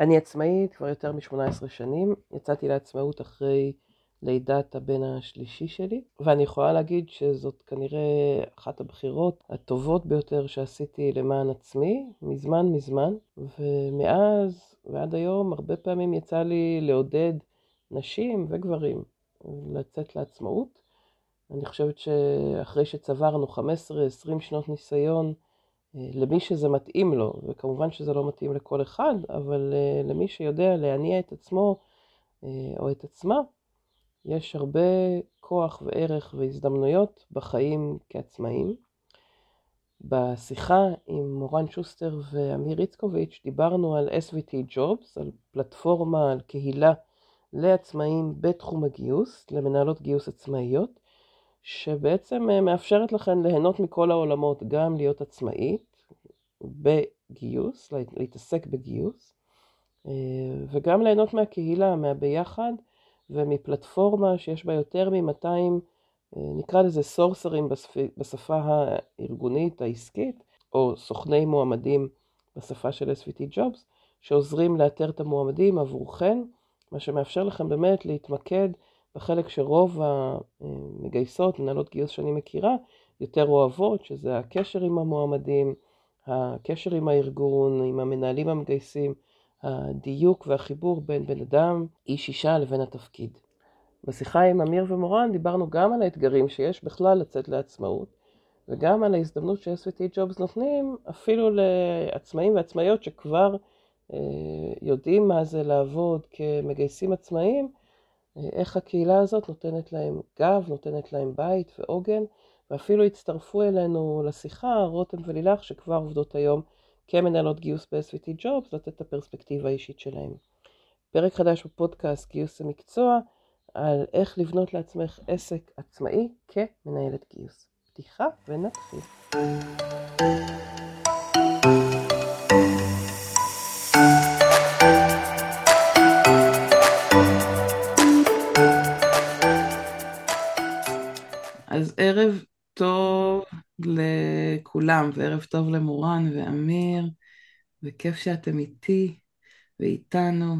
אני עצמאית כבר יותר מ-18 שנים, יצאתי לעצמאות אחרי לידת הבן השלישי שלי, ואני יכולה להגיד שזאת כנראה אחת הבחירות הטובות ביותר שעשיתי למען עצמי, מזמן מזמן, ומאז ועד היום הרבה פעמים יצא לי לעודד נשים וגברים לצאת לעצמאות. אני חושבת שאחרי שצברנו 15-20 שנות ניסיון, למי שזה מתאים לו, וכמובן שזה לא מתאים לכל אחד, אבל אה, למי שיודע להניע את עצמו אה, או את עצמה, יש הרבה כוח וערך והזדמנויות בחיים כעצמאים. בשיחה עם מורן שוסטר ואמיר איצקוביץ' דיברנו על SVT Jobs, על פלטפורמה, על קהילה לעצמאים בתחום הגיוס, למנהלות גיוס עצמאיות, שבעצם אה, מאפשרת לכן ליהנות מכל העולמות, גם להיות עצמאית בגיוס, להתעסק בגיוס, אה, וגם ליהנות מהקהילה, מהביחד, ומפלטפורמה שיש בה יותר מ-200, אה, נקרא לזה סורסרים בשפה הארגונית, העסקית, או סוכני מועמדים בשפה של SVT Jobs, שעוזרים לאתר את המועמדים עבורכן, מה שמאפשר לכם באמת להתמקד בחלק שרוב המגייסות, מנהלות גיוס שאני מכירה, יותר אוהבות, שזה הקשר עם המועמדים, הקשר עם הארגון, עם המנהלים המגייסים, הדיוק והחיבור בין בן אדם, איש אישה לבין התפקיד. בשיחה עם אמיר ומורן דיברנו גם על האתגרים שיש בכלל לצאת לעצמאות, וגם על ההזדמנות ש-SVT Jobs נותנים אפילו לעצמאים ועצמאיות שכבר אה, יודעים מה זה לעבוד כמגייסים עצמאיים, אה, איך הקהילה הזאת נותנת להם גב, נותנת להם בית ועוגן, ואפילו הצטרפו אלינו לשיחה רותם ולילך שכבר עובדות היום כמנהלות גיוס ב-SVT Jobs, לתת את הפרספקטיבה האישית שלהם. פרק חדש בפודקאסט גיוס המקצוע על איך לבנות לעצמך עסק עצמאי כמנהלת גיוס. פתיחה ונתחיל. לכולם, וערב טוב למורן ואמיר, וכיף שאתם איתי ואיתנו.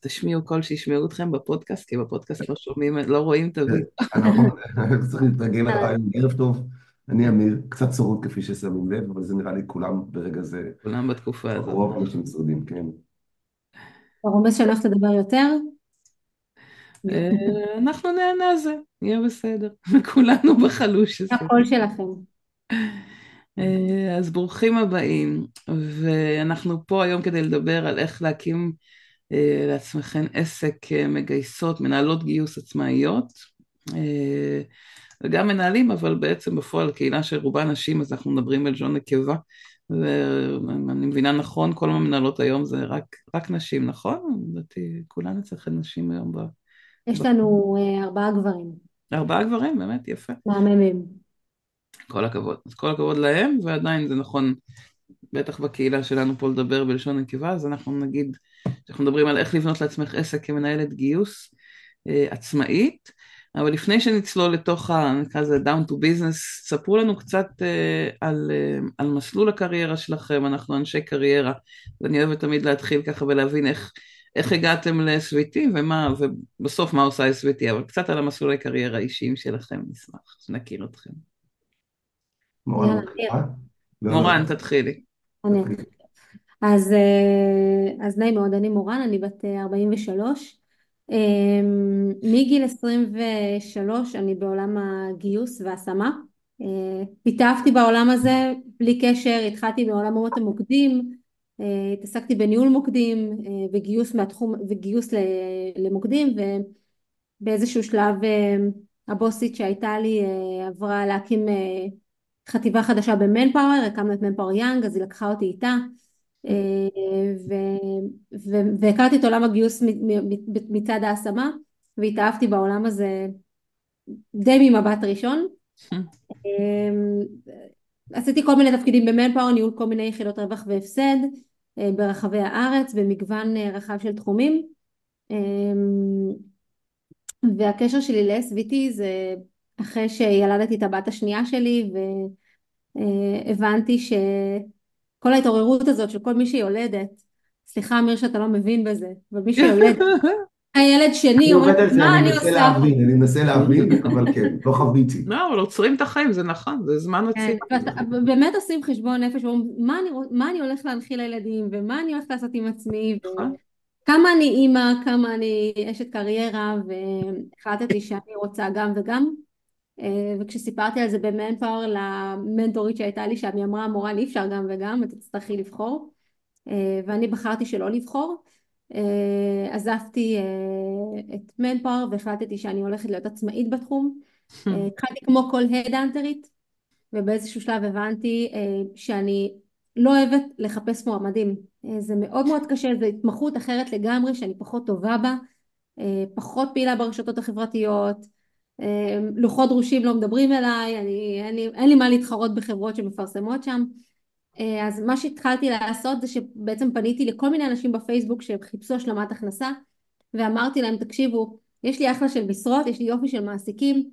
תשמיעו קול שישמעו אתכם בפודקאסט, כי בפודקאסט לא שומעים, לא רואים את הווידאו. נכון, צריכים להתרגל לרעיון. ערב טוב, אני אמיר, קצת צרוד כפי ששמים לב, אבל זה נראה לי כולם ברגע זה. כולם בתקופה הזאת. רוב האנשים שורדים, כן. אתה רומז שאני הולכת לדבר יותר? אה, אנחנו נהנה זה, יהיה בסדר. כולנו בחלוש הזה. הקול שלכם. אה, אז ברוכים הבאים, ואנחנו פה היום כדי לדבר על איך להקים אה, לעצמכם עסק מגייסות, מנהלות גיוס עצמאיות, וגם מנהלים, אבל בעצם בפועל קהילה של רובה נשים, אז אנחנו מדברים בלשון נקבה, ואני מבינה נכון, כל המנהלות היום זה רק, רק נשים, נכון? לדעתי כולן אצלכם נשים היום ב... יש לנו אה, ארבעה גברים. ארבעה גברים, באמת, יפה. מהממים. כל הכבוד. אז כל הכבוד להם, ועדיין זה נכון, בטח בקהילה שלנו פה לדבר בלשון נקבה, אז אנחנו נגיד, אנחנו מדברים על איך לבנות לעצמך עסק כמנהלת גיוס אה, עצמאית, אבל לפני שנצלול לתוך ה... נקרא לזה down to business, ספרו לנו קצת אה, על, אה, על מסלול הקריירה שלכם, אנחנו אנשי קריירה, ואני אוהבת תמיד להתחיל ככה ולהבין איך... איך הגעתם ל-SVT ומה, ובסוף מה עושה SVT, אבל קצת על המסלולי קריירה האישיים שלכם, נשמח שנכיר אתכם. מורן, מורן, תתחילי. אני אז, אה, אז נעים מאוד, אני מורן, אני בת 43. אה, אמ, מגיל 23 אני בעולם הגיוס והשמה. אה, פיתחתי בעולם הזה בלי קשר, התחלתי בעולמות המוקדים, אה, התעסקתי בניהול מוקדים אה, וגיוס מהתחום וגיוס למוקדים ובאיזשהו שלב אה, הבוסית שהייתה לי עברה להקים חטיבה חדשה במנפאוור, הקמנו את מנפאוור יאנג אז היא לקחה אותי איתה והכרתי את עולם הגיוס מצד ההשמה והתאהבתי בעולם הזה די ממבט ראשון. עשיתי כל מיני תפקידים במנפאוור, ניהול כל מיני יחידות רווח והפסד אה, ברחבי הארץ במגוון אה, רחב של תחומים. אמ, והקשר שלי ל-SVT זה אחרי שילדתי את הבת השנייה שלי והבנתי שכל ההתעוררות הזאת של כל מי שיולדת סליחה, אמיר, שאתה לא מבין בזה, אבל מי שיולד, הילד שני אני אומר, עובד על זה, מה אני עושה? להבין, אני מנסה להבין, אבל כן, לא חוויתי. לא, אבל עוצרים את החיים, זה נכון, זה זמן כן, עצירה. ואתה- באמת עושים חשבון נפש, אני, מה אני הולך להנחיל לילדים, ומה אני הולכת לעשות עם עצמי, נכון. כמה אני אימא, כמה אני אשת קריירה, והחלטתי שאני רוצה גם וגם. אה, וכשסיפרתי על זה במנפאוור למנטורית שהייתה לי שם, היא אמרה, מורן, אי אפשר גם וגם, את תצטרכי לבחור. אה, ואני בחרתי שלא לבחור. אה, עזבתי את מנפאוור והחלטתי שאני הולכת להיות עצמאית בתחום. התחלתי כמו כל הדאנטרית, ובאיזשהו שלב הבנתי שאני לא אוהבת לחפש מועמדים. זה מאוד מאוד קשה, זו התמחות אחרת לגמרי שאני פחות טובה בה, פחות פעילה ברשתות החברתיות, לוחות דרושים לא מדברים אליי, אני, אין, לי, אין לי מה להתחרות בחברות שמפרסמות שם. אה, אז מה שהתחלתי לעשות זה שבעצם פניתי לכל מיני אנשים בפייסבוק שהם חיפשו השלמת הכנסה ואמרתי להם תקשיבו יש לי אחלה של משרות יש לי יופי של מעסיקים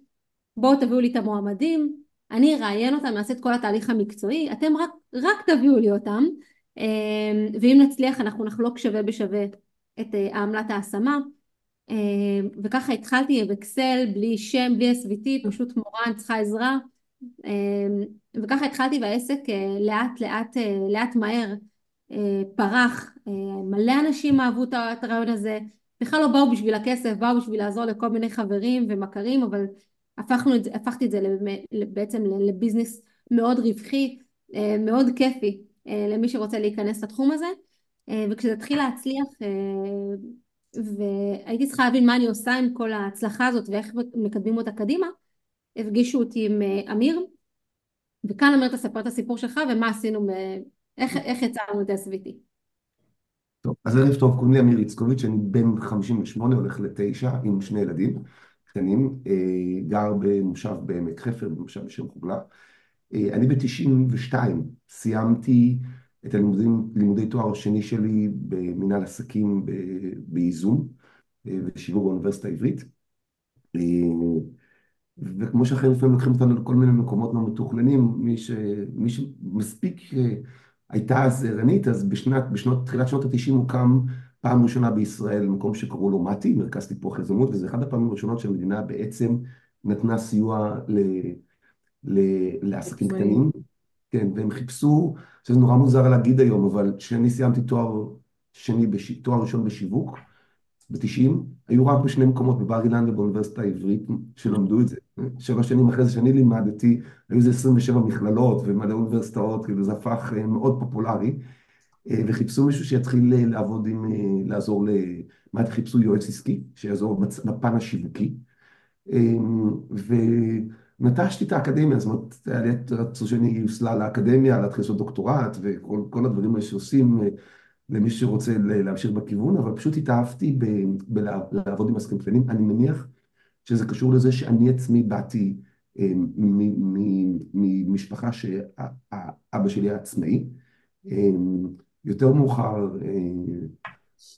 בואו תביאו לי את המועמדים אני אראיין אותם נעשה את כל התהליך המקצועי אתם רק, רק תביאו לי אותם אה, ואם נצליח אנחנו נחלוק שווה בשווה את אה, עמלת ההשמה וככה התחלתי באקסל בלי שם בלי SVT פשוט מורן צריכה עזרה. וככה התחלתי והעסק לאט לאט לאט מהר פרח. מלא אנשים אהבו את הרעיון הזה. בכלל לא באו בשביל הכסף באו בשביל לעזור לכל מיני חברים ומכרים אבל הפכנו את זה, הפכתי את זה בעצם לביזנס מאוד רווחי מאוד כיפי למי שרוצה להיכנס לתחום הזה. וכשזה התחיל להצליח והייתי צריכה להבין מה אני עושה עם כל ההצלחה הזאת ואיך מקדמים אותה קדימה הפגישו אותי עם אמיר וכאן אמיר תספר את הסיפור שלך ומה עשינו, איך, איך יצרנו את SVT. טוב, אז ערב טוב, קוראים לי אמיר איצקוביץ', אני בן 58, הולך לתשע, עם שני ילדים קטנים, גר במושב בעמק חפר, במושב בשם חוגלה. אני ב-92 סיימתי את הלימודים, לימודי תואר שני שלי במנהל עסקים בייזום ושיווק באוניברסיטה העברית. וכמו שאחרים לפעמים לוקחים אותנו לכל מיני מקומות לא מתוכננים, מי, ש... מי שמספיק הייתה אז ערנית, אז בשנת, בשנות, תחילת שנות ה-90 הוקם פעם ראשונה בישראל מקום שקראו לו מתי, מרכז טיפוח יזמות, וזה אחת הפעמים הראשונות שהמדינה בעצם נתנה סיוע ל... ל... לעסקים קטנים. כן, והם חיפשו, זה נורא מוזר להגיד היום, אבל כשאני סיימתי תואר שני, בש... תואר ראשון בשיווק, ב-90, היו רק בשני מקומות, בבר אילן ובאוניברסיטה העברית, שלמדו את זה. שבע שנים אחרי זה שאני לימדתי, היו איזה 27 מכללות ומלא אוניברסיטאות, כאילו זה הפך מאוד פופולרי, וחיפשו מישהו שיתחיל לעבוד עם, לעזור ל... מה חיפשו יועץ עסקי, שיעזור בפן השיווקי. ונטשתי את האקדמיה, זאת אומרת, היה לי רצו שאני אסלל לאקדמיה, להתחיל לעשות דוקטורט, וכל הדברים האלה שעושים למי שרוצה להמשיך בכיוון, אבל פשוט התאהבתי בלעבוד עם עסקים קטנים. אני מניח שזה קשור לזה שאני עצמי באתי ממשפחה שאבא שלי היה עצמאי. יותר מאוחר,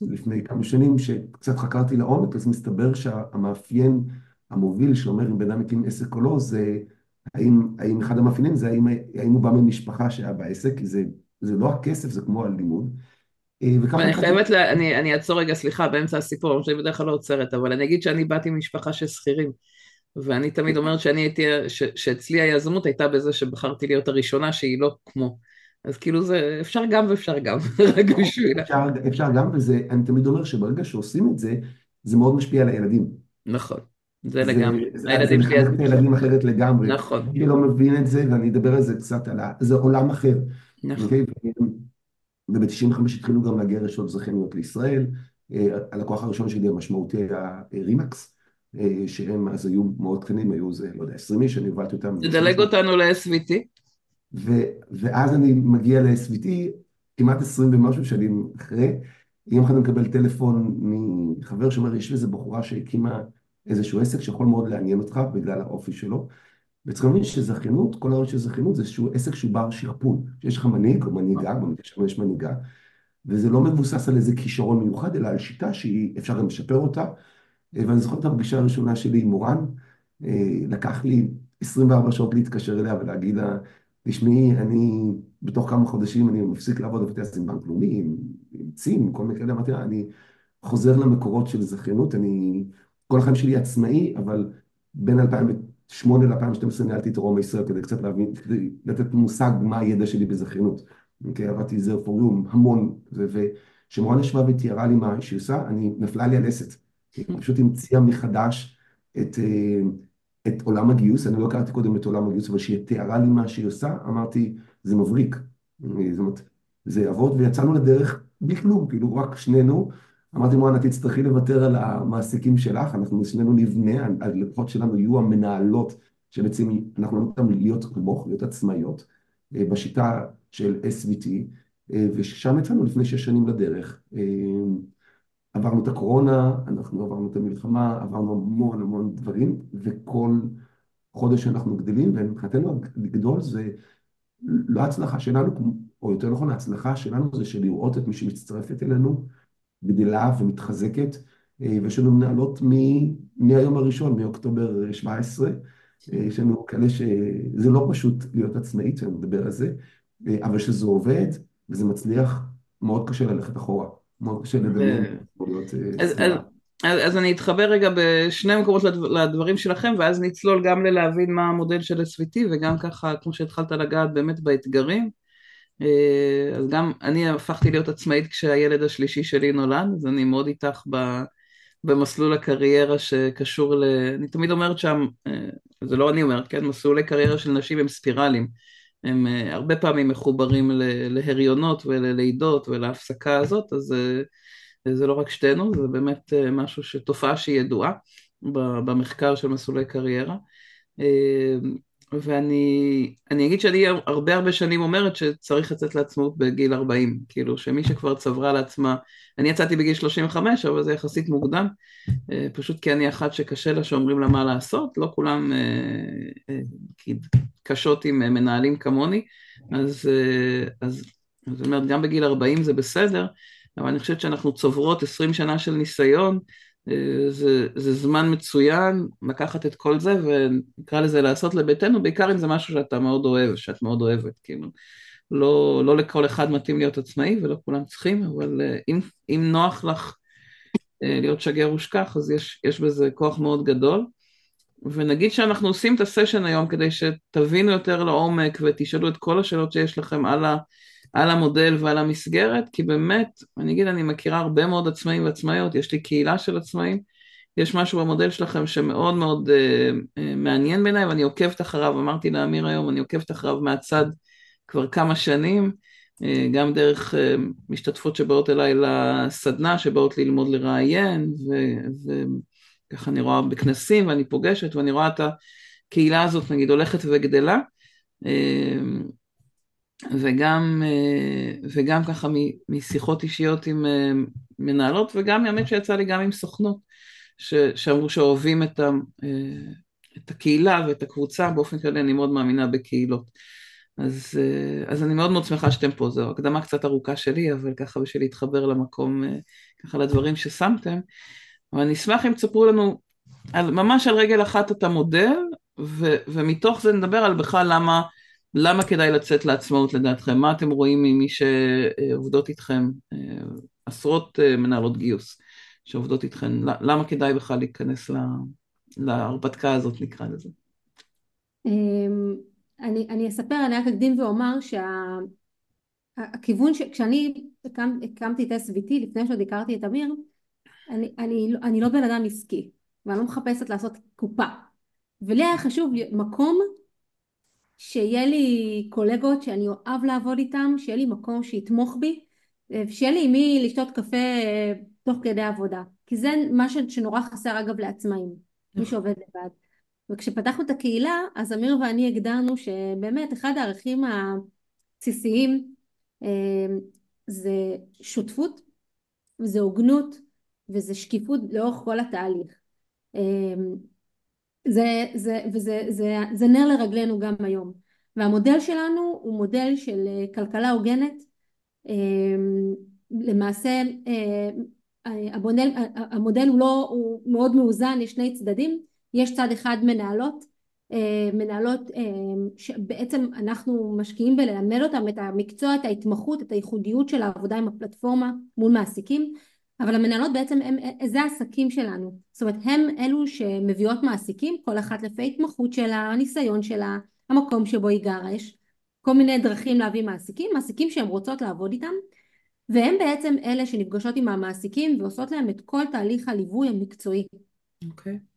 לפני כמה שנים, שקצת חקרתי לעומק, אז מסתבר שהמאפיין המוביל שאומר אם בן אדם הקים עסק או לא, זה האם, האם אחד המאפיינים זה האם, האם הוא בא ממשפחה שהיה בעסק, כי זה, זה לא הכסף, זה כמו הלימוד. ואני חייבת, לה, אני, אני אעצור רגע, סליחה, באמצע הסיפור, שאני בדרך כלל לא עוצרת, אבל אני אגיד שאני באתי ממשפחה של שכירים, ואני תמיד אומרת שאני הייתי, ש, שאצלי היזמות הייתה בזה שבחרתי להיות הראשונה שהיא לא כמו. אז כאילו זה, אפשר גם ואפשר גם, רק בשביל... אפשר, אפשר גם, וזה, אני תמיד אומר שברגע שעושים את זה, זה מאוד משפיע על הילדים. נכון. זה לגמרי, הילדים שלי... זה מחנך את הילדים אחרת לגמרי. נכון. אני לא מבין את זה, ואני אדבר על זה קצת, על ה... זה עולם אחר. נכון. וב-95 התחילו גם להגיע רשתות זכייניות לישראל. הלקוח הראשון שלי המשמעותי היה רימקס, שהם אז היו מאוד קטנים, היו איזה, לא יודע, 20 איש, אני הובלתי אותם. תדלג אותנו ל-SVT. ואז אני מגיע ל-SVT, כמעט 20 ומשהו שנים אחרי, יום אחד אני מקבל טלפון מחבר שאומר, יש איזו בחורה שהקימה איזשהו עסק שיכול מאוד לעניין אותך בגלל האופי שלו. וצריך להבין שזכיינות, כל הרעיון של זכיינות זה איזשהו עסק שהוא בר שכפול. שיש לך מנהיג או מנהיגה, במקרה שלנו יש מנהיגה, וזה לא מבוסס על איזה כישרון מיוחד, אלא על שיטה שאפשר גם לשפר אותה. ואני זוכר את הפגישה הראשונה שלי עם מורן, לקח לי 24 שעות להתקשר אליה ולהגיד לה, תשמעי, אני בתוך כמה חודשים אני מפסיק לעבוד בפתח עם בנק לאומי, עם צים, כל מיני כאלה, אמרתי לה, אני חוזר למקורות של זכיינות, אני כל החיים שלי עצמאי, אבל בין 2008 ל-2012 ניהלתי את רומא ישראל כדי קצת להבין, כדי לתת מושג מה הידע שלי בזכיינות. אוקיי, עבדתי זר פוריום המון, וכשמורן ישבה ותיארה לי מה שהיא עושה, אני נפלה לי הלסת. היא פשוט המציאה מחדש את... אה, את עולם הגיוס, אני לא הכרתי קודם את עולם הגיוס, אבל כשהיא תיארה לי מה שהיא עושה, אמרתי, זה מבריק. זאת אומרת, זה יעבוד, ויצאנו לדרך בלי כלום, כאילו רק שנינו. אמרתי, מואנה, תצטרכי לוותר על המעסיקים שלך, אנחנו שנינו נבנה, הלקוחות שלנו יהיו המנהלות, שבעצם אנחנו נותנים אותם להיות כמוך, להיות עצמאיות, אה, בשיטה של SVT, אה, ושם יצאנו לפני שש שנים לדרך. אה, עברנו את הקורונה, אנחנו עברנו את המלחמה, עברנו המון המון דברים, וכל חודש אנחנו גדלים, ומבחינתנו לגדול זה לא הצלחה שלנו, או יותר נכון ההצלחה שלנו זה שלראות את מי שמצטרפת אלינו גדלה ומתחזקת, אה, ויש לנו מנהלות מהיום הראשון, מאוקטובר 17, אה, יש לנו כאלה שזה לא פשוט להיות עצמאית, אני מדבר על זה, אה, אבל שזה עובד וזה מצליח, מאוד קשה ללכת אחורה. מאוד קשה לדמיין אה, אז אני אתחבר רגע בשני מקומות לדברים שלכם ואז נצלול גם ללהבין מה המודל של SVT וגם ככה כמו שהתחלת לגעת באמת באתגרים אז גם אני הפכתי להיות עצמאית כשהילד השלישי שלי נולד אז אני מאוד איתך במסלול הקריירה שקשור ל... אני תמיד אומרת שם, אה, זה לא אני אומרת, כן, מסלולי קריירה של נשים הם ספירלים הם uh, הרבה פעמים מחוברים להריונות וללידות ולהפסקה הזאת, אז זה לא רק שתינו, זה באמת משהו, תופעה שהיא ידועה במחקר של מסלולי קריירה. ואני אגיד שאני הרבה הרבה שנים אומרת שצריך לצאת לעצמאות בגיל 40, כאילו שמי שכבר צברה לעצמה, אני יצאתי בגיל 35 אבל זה יחסית מוקדם, אה, פשוט כי אני אחת שקשה לה שאומרים לה מה לעשות, לא כולם אה, אה, קשות עם מנהלים כמוני, אז, אז זאת אומרת גם בגיל 40 זה בסדר, אבל אני חושבת שאנחנו צוברות 20 שנה של ניסיון זה, זה זמן מצוין לקחת את כל זה ונקרא לזה לעשות לביתנו, בעיקר אם זה משהו שאתה מאוד אוהב, שאת מאוד אוהבת, כאילו. לא, לא לכל אחד מתאים להיות עצמאי ולא כולם צריכים, אבל אה, אם, אם נוח לך אה, להיות שגר ושכח, אז יש, יש בזה כוח מאוד גדול. ונגיד שאנחנו עושים את הסשן היום כדי שתבינו יותר לעומק ותשאלו את כל השאלות שיש לכם על ה... על המודל ועל המסגרת, כי באמת, אני אגיד, אני מכירה הרבה מאוד עצמאים ועצמאיות, יש לי קהילה של עצמאים, יש משהו במודל שלכם שמאוד מאוד uh, uh, מעניין בעיניי, ואני עוקבת אחריו, אמרתי לאמיר היום, אני עוקבת אחריו מהצד כבר כמה שנים, uh, גם דרך uh, משתתפות שבאות אליי לסדנה, שבאות ללמוד לראיין, וככה אני רואה בכנסים ואני פוגשת, ואני רואה את הקהילה הזאת, נגיד, הולכת וגדלה. Uh, וגם, אה, וגם ככה משיחות אישיות עם אה, מנהלות, וגם האמת שיצא לי גם עם סוכנות, שאמרו שאוהבים את, ה, אה, את הקהילה ואת הקבוצה, באופן כללי אני מאוד מאמינה בקהילות. אז, אז אני מאוד מאוד שמחה שאתם פה, זו הקדמה קצת ארוכה שלי, אבל ככה בשביל להתחבר למקום, ככה לדברים ששמתם. אבל אני אשמח אם תספרו לנו על, ממש על רגל אחת את המודל, ו, ומתוך זה נדבר על בכלל למה למה כדאי לצאת לעצמאות לדעתכם? מה אתם רואים ממי שעובדות איתכם, אה, עשרות אה, מנהלות גיוס שעובדות איתכם, למה כדאי בכלל להיכנס להרפתקה הזאת נקרא לזה? אמ, אני, אני אספר, אני רק אקדים ואומר שהכיוון, שה, כשאני הקמ, הקמתי את SVT לפני שעוד הכרתי את אמיר, אני, אני, אני לא בן אדם עסקי ואני לא מחפשת לעשות קופה ולי היה חשוב מקום שיהיה לי קולגות שאני אוהב לעבוד איתם, שיהיה לי מקום שיתמוך בי, שיהיה לי עם מי לשתות קפה אה, תוך כדי עבודה. כי זה מה שנורא חסר אגב לעצמאים, מי נכון. שעובד לבד. וכשפתחנו את הקהילה, אז אמיר ואני הגדרנו שבאמת אחד הערכים הבסיסיים אה, זה שותפות, וזה הוגנות, וזה שקיפות לאורך כל התהליך. אה, זה, זה, וזה, זה, זה נר לרגלינו גם היום. והמודל שלנו הוא מודל של אה, כלכלה הוגנת. אמ, למעשה אה, המודל, המודל הוא, לא, הוא מאוד מאוזן, יש שני צדדים, יש צד אחד מנהלות אה, מנהלות אה, שבעצם אנחנו משקיעים בללמד אותם את המקצוע, את ההתמחות, את הייחודיות של העבודה עם הפלטפורמה מול מעסיקים אבל המנהלות בעצם הם, זה העסקים שלנו זאת אומרת הם אלו שמביאות מעסיקים כל אחת לפי התמחות שלה, הניסיון שלה, המקום שבו היא גרה יש כל מיני דרכים להביא מעסיקים, מעסיקים שהן רוצות לעבוד איתם והם בעצם אלה שנפגשות עם המעסיקים ועושות להם את כל תהליך הליווי המקצועי. אוקיי. Okay.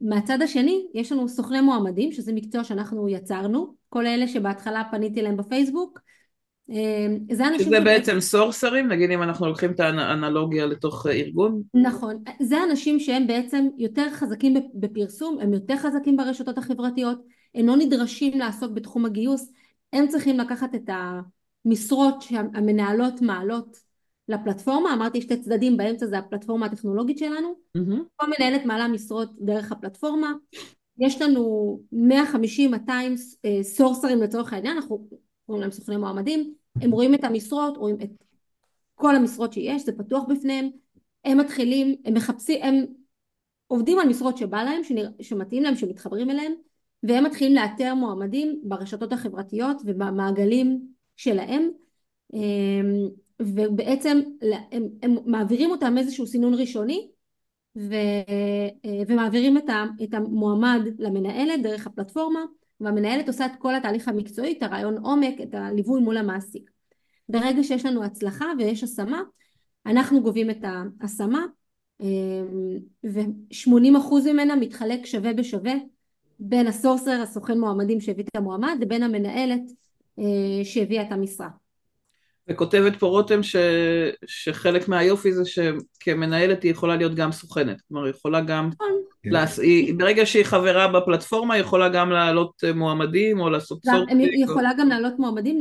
מהצד השני יש לנו סוכני מועמדים שזה מקצוע שאנחנו יצרנו כל אלה שבהתחלה פניתי להם בפייסבוק זה אנשים שזה בעצם סורסרים נגיד אם אנחנו לוקחים את האנלוגיה לתוך ארגון? נכון. זה אנשים שהם בעצם יותר חזקים בפרסום הם יותר חזקים ברשתות החברתיות הם לא נדרשים לעסוק בתחום הגיוס הם צריכים לקחת את המשרות שהמנהלות מעלות לפלטפורמה, אמרתי שתי צדדים באמצע זה הפלטפורמה הטכנולוגית שלנו, mm-hmm. כל מנהלת מעלה משרות דרך הפלטפורמה, יש לנו 150-200 אה, סורסרים לצורך העניין, אנחנו קוראים להם סוכני מועמדים, הם רואים את המשרות, רואים את כל המשרות שיש, זה פתוח בפניהם, הם מתחילים, הם מחפשים, הם עובדים על משרות שבא להם, שנרא, שמתאים להם, שמתחברים אליהם, והם מתחילים לאתר מועמדים ברשתות החברתיות ובמעגלים שלהם. אמ, ובעצם הם, הם מעבירים אותם איזשהו סינון ראשוני ו, ומעבירים את, ה, את המועמד למנהלת דרך הפלטפורמה והמנהלת עושה את כל התהליך המקצועי, את הרעיון עומק, את הליווי מול המעסיק. ברגע שיש לנו הצלחה ויש השמה, אנחנו גובים את ההשמה ו-80% ממנה מתחלק שווה בשווה בין הסורסר, הסוכן מועמדים שהביא את המועמד, לבין המנהלת אה, שהביאה את המשרה. וכותבת פה רותם ש, שחלק מהיופי זה שכמנהלת היא יכולה להיות גם סוכנת, כלומר היא יכולה גם, כן. לעש... היא, ברגע שהיא חברה בפלטפורמה היא יכולה גם להעלות מועמדים או לעשות סורטינג. היא יכולה גם להעלות מועמדים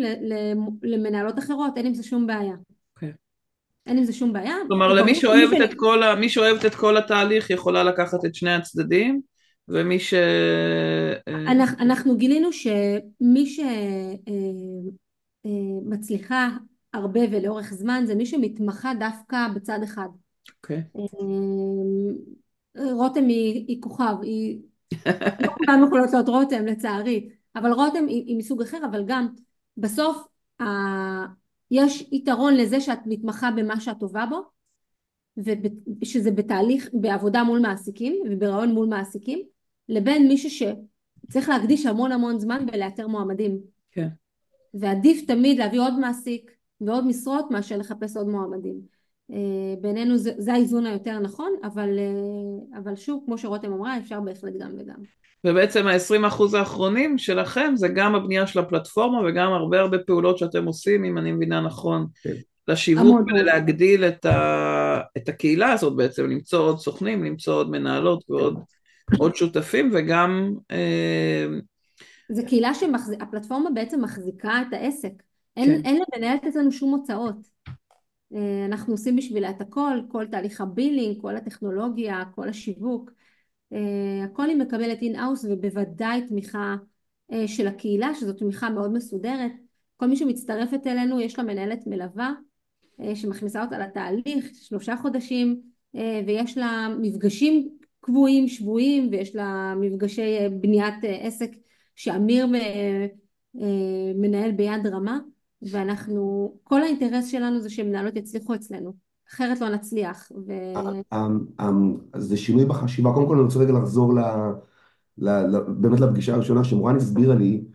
למנהלות אחרות, אין עם זה שום בעיה. אוקיי. אין עם זה שום בעיה. כלומר למי שאוהבת, את כל ה... מי שאוהבת את כל התהליך יכולה לקחת את שני הצדדים ומי ש... אנחנו, אנחנו גילינו שמי ש... מצליחה הרבה ולאורך זמן זה מי שמתמחה דווקא בצד אחד. אוקיי. Okay. אה, רותם היא, היא כוכב, היא... לא כולן יכולות להיות רותם לצערי, אבל רותם היא, היא מסוג אחר, אבל גם בסוף ה... יש יתרון לזה שאת מתמחה במה שאת טובה בו, ושזה בתהליך, בעבודה מול מעסיקים וברעיון מול מעסיקים, לבין מישהו שצריך להקדיש המון המון זמן בלאתר מועמדים. כן. ועדיף תמיד להביא עוד מעסיק ועוד משרות מאשר לחפש עוד מועמדים. אה, בינינו זה, זה האיזון היותר נכון, אבל, אה, אבל שוב, כמו שרותם אמרה, אפשר בהחלט גם וגם. ובעצם ה-20% האחרונים שלכם זה גם הבנייה של הפלטפורמה וגם הרבה הרבה פעולות שאתם עושים, אם אני מבינה נכון, כן. לשיווק ולהגדיל את, ה... את הקהילה הזאת בעצם, למצוא עוד סוכנים, למצוא עוד מנהלות ועוד עוד שותפים וגם אה, זה קהילה שהפלטפורמה בעצם מחזיקה את העסק. אין, כן. אין למנהלת אצלנו שום הוצאות. אה, אנחנו עושים בשבילה את הכל, כל תהליך ה billing, כל הטכנולוגיה, כל השיווק. אה, הכל היא מקבלת in-house ובוודאי תמיכה אה, של הקהילה, שזו תמיכה מאוד מסודרת. כל מי שמצטרפת אלינו יש לה מנהלת מלווה שמכניסה אותה לתהליך שלושה חודשים ויש לה מפגשים קבועים, שבויים ויש לה מפגשי בניית עסק שאמיר מנהל ביד רמה ואנחנו, כל האינטרס שלנו זה שמנהלות יצליחו אצלנו, אחרת לא נצליח. ו... אה, אה, זה שינוי בחשיבה, קודם כל אני רוצה רגע לחזור ל, ל, ל, באמת לפגישה הראשונה שמורן הסבירה לי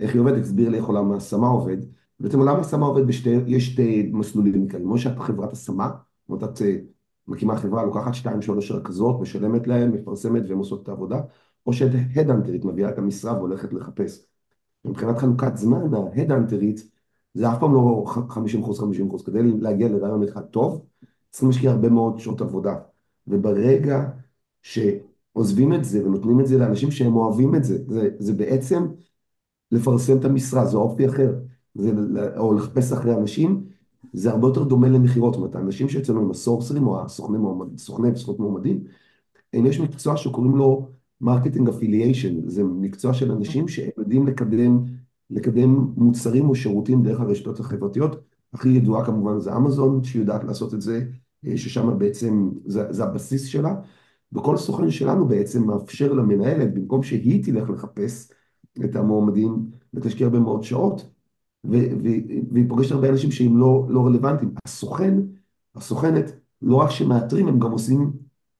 איך היא עובדת, הסבירה לי איך עולם ההשמה עובד. בעצם עולם ההשמה עובד בשתי, יש שתי מסלולים כאלה, כמו שאת חברת השמה, זאת אומרת את מקימה חברה, לוקחת שתיים שלוש רכזות, משלמת להם, מפרסמת והן עושות את העבודה. או שההדאנטרית מביאה את המשרה והולכת לחפש. מבחינת חלוקת זמן, ההדאנטרית זה אף פעם לא 50 אחוז 50 אחוז. כדי להגיע לרעיון אחד טוב, צריכים להשקיע הרבה מאוד שעות עבודה. וברגע שעוזבים את זה ונותנים את זה לאנשים שהם אוהבים את זה, זה, זה בעצם לפרסם את המשרה, זה אופי אחר. זה, או לחפש אחרי אנשים, זה הרבה יותר דומה למכירות. זאת אומרת, האנשים שאצלנו הם הסורסרים או הסוכני וסוכנות מועמדים, יש מקצוע שקוראים לו marketing affiliation, זה מקצוע של אנשים שהם יודעים לקדם, לקדם מוצרים או שירותים דרך הרשתות החברתיות. הכי ידועה כמובן זה אמזון, שיודעת לעשות את זה, אה, ששם בעצם זה, זה הבסיס שלה. וכל סוכן שלנו בעצם מאפשר למנהלת, במקום שהיא תלך לחפש את המועמדים ותשקיע הרבה מאוד שעות, והיא פוגשת הרבה אנשים שהם לא, לא רלוונטיים. הסוכן, הסוכנת, לא רק שמאתרים, הם גם עושים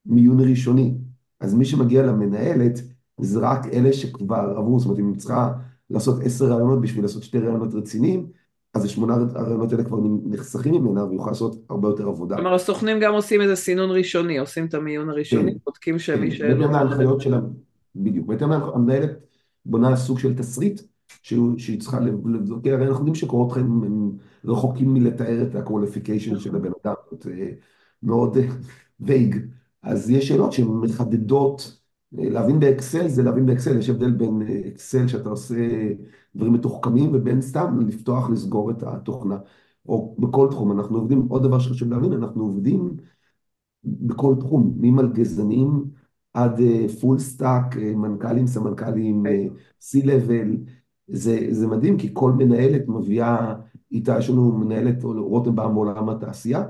מיון ראשוני. אז מי שמגיע למנהלת, זה רק אלה שכבר עברו, זאת אומרת, אם היא צריכה לעשות עשר רעיונות בשביל לעשות שתי רעיונות רציניים, אז השמונה הרעיונות האלה כבר נחסכים ממנה והיא יכולה לעשות הרבה יותר עבודה. כלומר, הסוכנים גם עושים איזה סינון ראשוני, עושים את המיון הראשוני, כן, בודקים שמי כן, ש... בהתאם להנחיות שלה, בדיוק, בהתאם המנהלת בונה סוג של תסריט שהיא צריכה לבדוק, הרי אנחנו יודעים שקורות חיים הם רחוקים מלתאר את ה-qualification של הבן אדם, זה מאוד וייג, אז יש שאלות שהן מחדדות, להבין באקסל זה להבין באקסל, יש הבדל בין אקסל שאתה עושה דברים מתוחכמים ובין סתם לפתוח, לסגור את התוכנה, או בכל תחום, אנחנו עובדים, עוד דבר שחשוב להבין, אנחנו עובדים בכל תחום, ממלגזנים עד full stack, מנכ"לים, סמנכ"לים, C-Level, זה, זה מדהים כי כל מנהלת מביאה איתה, יש לנו מנהלת רוטנבאום מעולם התעשייה,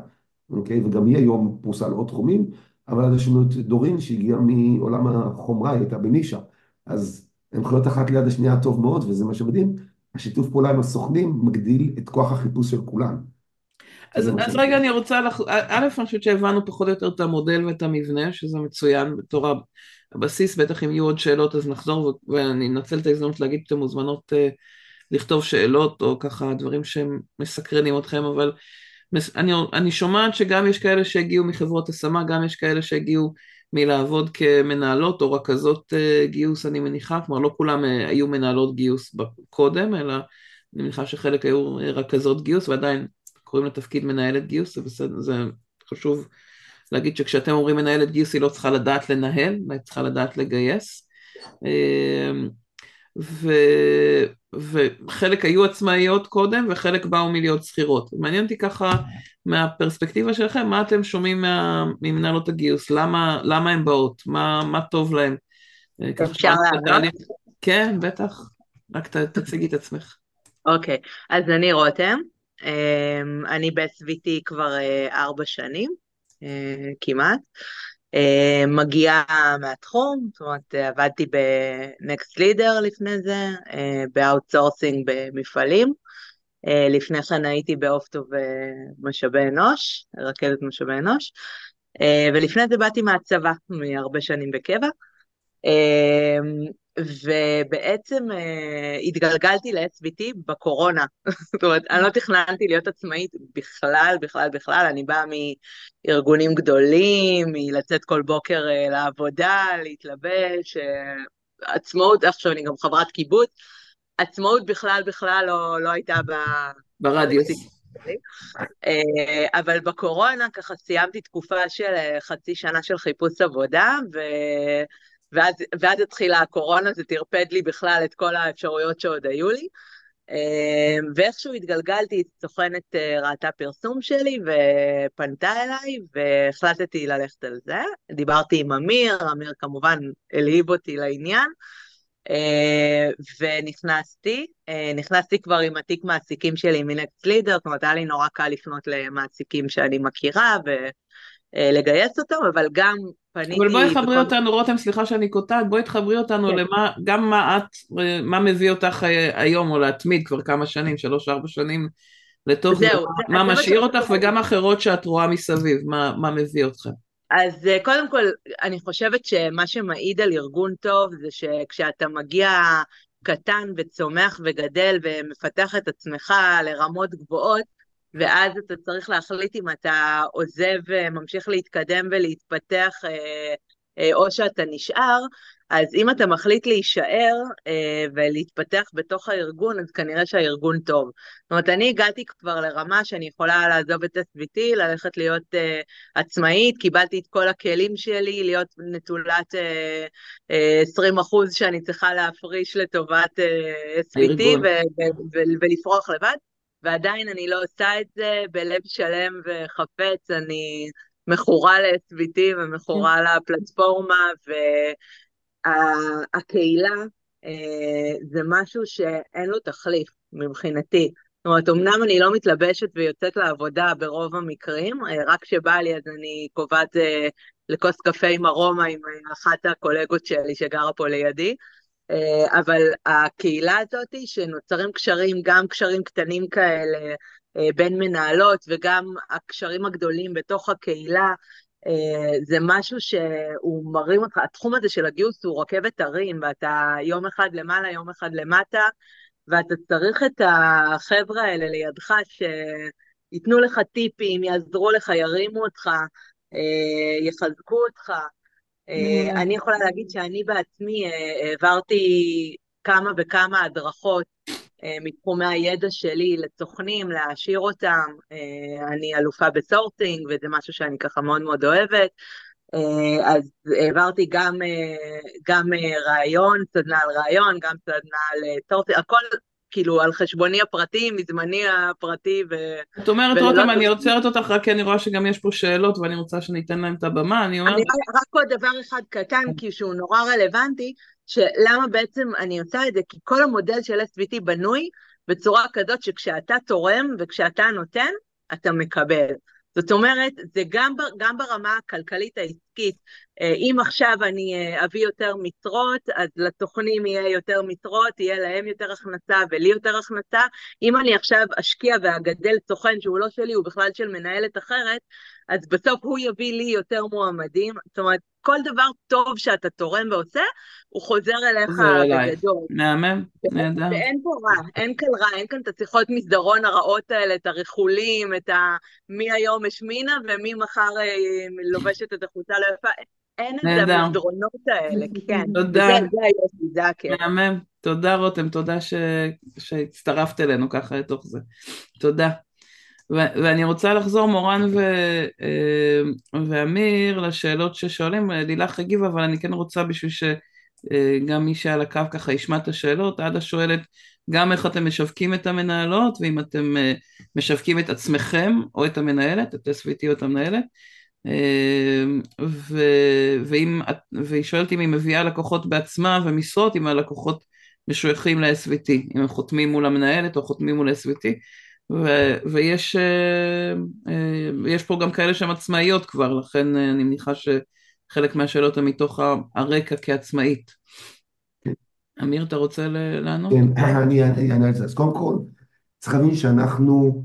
אוקיי? וגם היא היום פרוסה על עוד תחומים, אבל אז יש לנו את דורין שהגיעה מעולם החומרה, היא הייתה בנישה, אז הן חיות אחת ליד השנייה טוב מאוד, וזה מה שמדהים, השיתוף פעולה עם הסוכנים מגדיל את כוח החיפוש של כולם. אז, אז רגע אני רוצה, לח... א', אני חושבת שהבנו פחות או יותר את המודל ואת המבנה, שזה מצוין בתור הבסיס, בטח אם יהיו עוד שאלות אז נחזור ואני אנצל את ההזדמנות להגיד שאתם מוזמנות uh, לכתוב שאלות או ככה דברים שמסקרנים אתכם, אבל אני, אני שומעת שגם יש כאלה שהגיעו מחברות השמה, גם יש כאלה שהגיעו מלעבוד כמנהלות או רכזות uh, גיוס אני מניחה, כלומר לא כולם uh, היו מנהלות גיוס קודם, אלא אני מניחה שחלק היו רכזות גיוס ועדיין קוראים לתפקיד מנהלת גיוס, זה בסדר, זה חשוב להגיד שכשאתם אומרים מנהלת גיוס היא לא צריכה לדעת לנהל, היא צריכה לדעת לגייס. ו, וחלק היו עצמאיות קודם וחלק באו מלהיות שכירות. מעניין אותי ככה מהפרספקטיבה שלכם, מה אתם שומעים מה, ממנהלות הגיוס, למה, למה הן באות, מה, מה טוב להן. אפשר לענות? כן, בטח, רק ת, תציגי את עצמך. אוקיי, okay. אז אני רותם, אמ, אני ב-SVT כבר אה, ארבע שנים. אה, כמעט. אה, מגיעה מהתחום, זאת אומרת עבדתי ב-Next Leader לפני זה, אה, ב outsourcing במפעלים. לפני כן הייתי באופטו ומשאבי אנוש, רכזת משאבי אנוש, ולפני זה באתי מהצבא, מהרבה שנים בקבע. ובעצם uh, התגלגלתי ל-SVT בקורונה. זאת אומרת, אני לא תכננתי להיות עצמאית בכלל, בכלל, בכלל. אני באה מארגונים גדולים, מלצאת כל בוקר uh, לעבודה, להתלבש, uh, עצמאות, עכשיו אני גם חברת קיבוץ. עצמאות בכלל, בכלל לא, לא הייתה ב... ברדיוס. אבל בקורונה ככה סיימתי תקופה של חצי שנה של חיפוש עבודה, ו... ואז, ואז התחילה הקורונה, זה טרפד לי בכלל את כל האפשרויות שעוד היו לי. אמ, ואיכשהו התגלגלתי, סוכנת אה, ראתה פרסום שלי ופנתה אליי, והחלטתי ללכת על זה. דיברתי עם אמיר, אמיר כמובן הלהיב אותי לעניין, אה, ונכנסתי. אה, נכנסתי כבר עם התיק מעסיקים שלי מנקסט לידר, זאת אומרת, היה לי נורא קל לפנות למעסיקים שאני מכירה, ולגייס אותם, אבל גם פניתי... אבל בואי תחברי בכל... אותנו, רותם, סליחה שאני קוטעת, בואי תחברי אותנו כן. למה, גם מה את, מה מביא אותך אה, היום, או להתמיד כבר כמה שנים, שלוש-ארבע שנים, לתוך זהו, זה, מה משאיר אותך, ש... וגם אחרות שאת רואה מסביב, מה, מה מביא אתכם. אז אה, קודם כל, אני חושבת שמה שמעיד על ארגון טוב, זה שכשאתה מגיע קטן וצומח וגדל ומפתח את עצמך לרמות גבוהות, ואז אתה צריך להחליט אם אתה עוזב וממשיך להתקדם ולהתפתח, אה, אה, או שאתה נשאר, אז אם אתה מחליט להישאר אה, ולהתפתח בתוך הארגון, אז כנראה שהארגון טוב. זאת אומרת, אני הגעתי כבר לרמה שאני יכולה לעזוב את SVT, ללכת להיות uh, עצמאית, קיבלתי את כל הכלים שלי, להיות נטולת uh, uh, 20 אחוז שאני צריכה להפריש לטובת uh, SVT ולפרוח לבד. ועדיין אני לא עושה את זה בלב שלם וחפץ, אני מכורה ל-SVT ומכורה כן. לפלטפורמה, והקהילה אה, זה משהו שאין לו תחליף מבחינתי. זאת אומרת, אמנם אני לא מתלבשת ויוצאת לעבודה ברוב המקרים, אה, רק כשבא לי אז אני קובעת לכוס קפה עם ארומה עם אחת הקולגות שלי שגרה פה לידי. אה, אבל הקהילה הזאת שנוצרים קשרים, גם קשרים קטנים כאלה אה, בין מנהלות וגם הקשרים הגדולים בתוך הקהילה, אה, זה משהו שהוא מרים אותך, התחום הזה של הגיוס הוא רכבת הרים, ואתה יום אחד למעלה, יום אחד למטה, ואתה צריך את החבר'ה האלה לידך שייתנו לך טיפים, יעזרו לך, ירימו אותך, יחזקו אותך. אה, אני יכולה להגיד שאני בעצמי אה, העברתי כמה וכמה הדרכות אה, מתחומי הידע שלי לסוכנים, להעשיר אותם. אני אלופה בסורטינג, וזה משהו שאני ככה מאוד מאוד אוהבת. אז העברתי גם, גם רעיון, סדנה על רעיון, גם סדנה על סורטינג, הכל כאילו על חשבוני הפרטי, מזמני הפרטי ו... את אומרת, רותם, אני עוצרת אותך רק כי אני רואה שגם יש פה שאלות ואני רוצה שניתן להם את הבמה, אני אומרת... אני רק עוד דבר אחד קטן, כי שהוא נורא רלוונטי, שלמה בעצם אני עושה את זה, כי כל המודל של SVT בנוי בצורה כזאת שכשאתה תורם וכשאתה נותן, אתה מקבל. זאת אומרת, זה גם, גם ברמה הכלכלית העסקית, אה, אם עכשיו אני אה, אביא יותר משרות, אז לתוכנים יהיה יותר משרות, יהיה להם יותר הכנסה ולי יותר הכנסה. אם אני עכשיו אשקיע ואגדל סוכן שהוא לא שלי, הוא בכלל של מנהלת אחרת, אז בסוף הוא יביא לי יותר מועמדים. זאת אומרת, כל דבר טוב שאתה תורם ועושה, הוא חוזר אליך בגדול. מהמם, נהדר. ואין פה רע, אין כאן רע, אין כאן את השיחות מסדרון הרעות האלה, את הריחולים, את ה... מי היום השמינה ומי מחר אה, לובשת את החולצה לא אין את המסדרונות האלה, כן. תודה. זה היופי, זה הכיף. מהמם. תודה רותם, תודה ש... שהצטרפת אלינו ככה לתוך זה. תודה. ו- ואני רוצה לחזור מורן ו- אה, ואמיר לשאלות ששואלים, לילך הגיבה, אבל אני כן רוצה בשביל שגם מי שעל הקו ככה ישמע את השאלות, עדה שואלת גם איך אתם משווקים את המנהלות, ואם אתם אה, משווקים את עצמכם או את המנהלת, את SVT או את המנהלת, אה, ו- ואם, והיא שואלת אם היא מביאה לקוחות בעצמה ומשרות, אם הלקוחות משויכים ל-SVT, אם הם חותמים מול המנהלת או חותמים מול SVT, ו- ויש אה, יש פה גם כאלה שהן עצמאיות כבר, לכן אני מניחה שחלק מהשאלות הן מתוך הרקע כעצמאית. אמיר, אתה רוצה לענות? כן, אני אענה על זה. אז קודם כל, צריך להבין שאנחנו,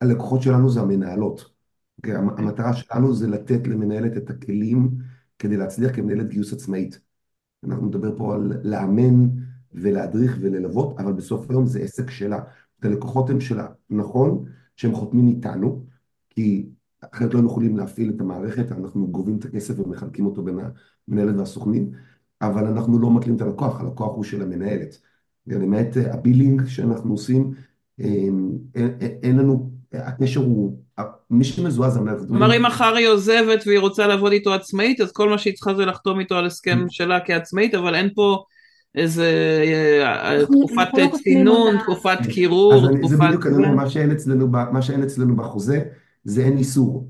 הלקוחות שלנו זה המנהלות. המטרה שלנו זה לתת למנהלת את הכלים כדי להצליח כמנהלת גיוס עצמאית. אנחנו נדבר פה על לאמן ולהדריך וללוות, אבל בסוף היום זה עסק שלה. את הלקוחות הם שלה. נכון שהם חותמים איתנו, כי אחרת לא יכולים להפעיל את המערכת, אנחנו גובים את הכסף ומחלקים אותו בין המנהלת והסוכנים, אבל אנחנו לא מתלים את הלקוח, הלקוח הוא של המנהלת. למעט הבילינג שאנחנו עושים, אין, אין, אין לנו, הקשר הוא מי שמזוהה זה המנהלת. כלומר אם מחר היא עוזבת והיא רוצה לעבוד איתו עצמאית, אז כל מה שהיא צריכה זה לחתום איתו על הסכם שלה כעצמאית, אבל אין פה איזה אה, תקופת צינון, תקופת קירור, תקופת... זה בדיוק מה שאין אצלנו בחוזה, זה אין איסור.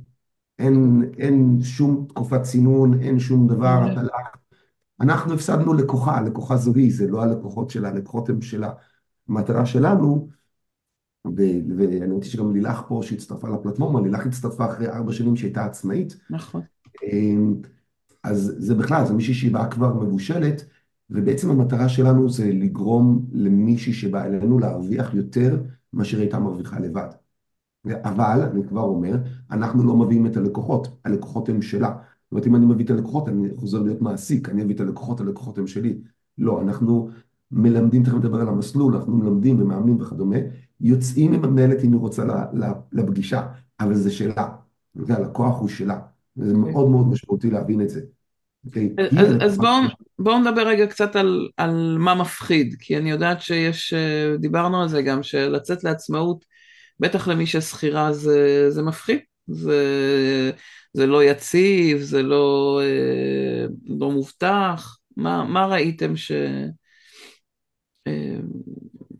אין שום תקופת צינון, אין שום דבר, אנחנו הפסדנו לקוחה, לקוחה זוהי, זה לא הלקוחות שלה, הלקוחות הם שלה. המטרה שלנו ואני רוצה שגם לילך פה שהצטרפה לפלטפורמה, לילך הצטרפה אחרי ארבע שנים שהייתה עצמאית. נכון. אמ, אז זה בכלל, זה מישהי שהיא באה כבר מבושלת, ובעצם המטרה שלנו זה לגרום למישהי שבאה אלינו להרוויח יותר מאשר הייתה מרוויחה לבד. אבל, אני כבר אומר, אנחנו לא מביאים את הלקוחות, הלקוחות הם שלה. זאת אומרת, אם אני מביא את הלקוחות, אני חוזר להיות מעסיק, אני אביא את הלקוחות, הלקוחות הם שלי. לא, אנחנו מלמדים, תכף נדבר על המסלול, אנחנו מלמדים ומאמנים וכדומה, יוצאים עם המנהלת אם היא רוצה לפגישה, אבל זה שלה. הלקוח הוא שלה. וזה מאוד מאוד משמעותי להבין את זה. אוקיי? אז, אז בואו בוא נדבר רגע קצת על, על מה מפחיד, כי אני יודעת שיש, אה, דיברנו על זה גם, שלצאת לעצמאות, בטח למי ששכירה זה, זה מפחיד, זה, זה לא יציב, זה לא, אה, לא מובטח, מה, מה ראיתם ש... אה,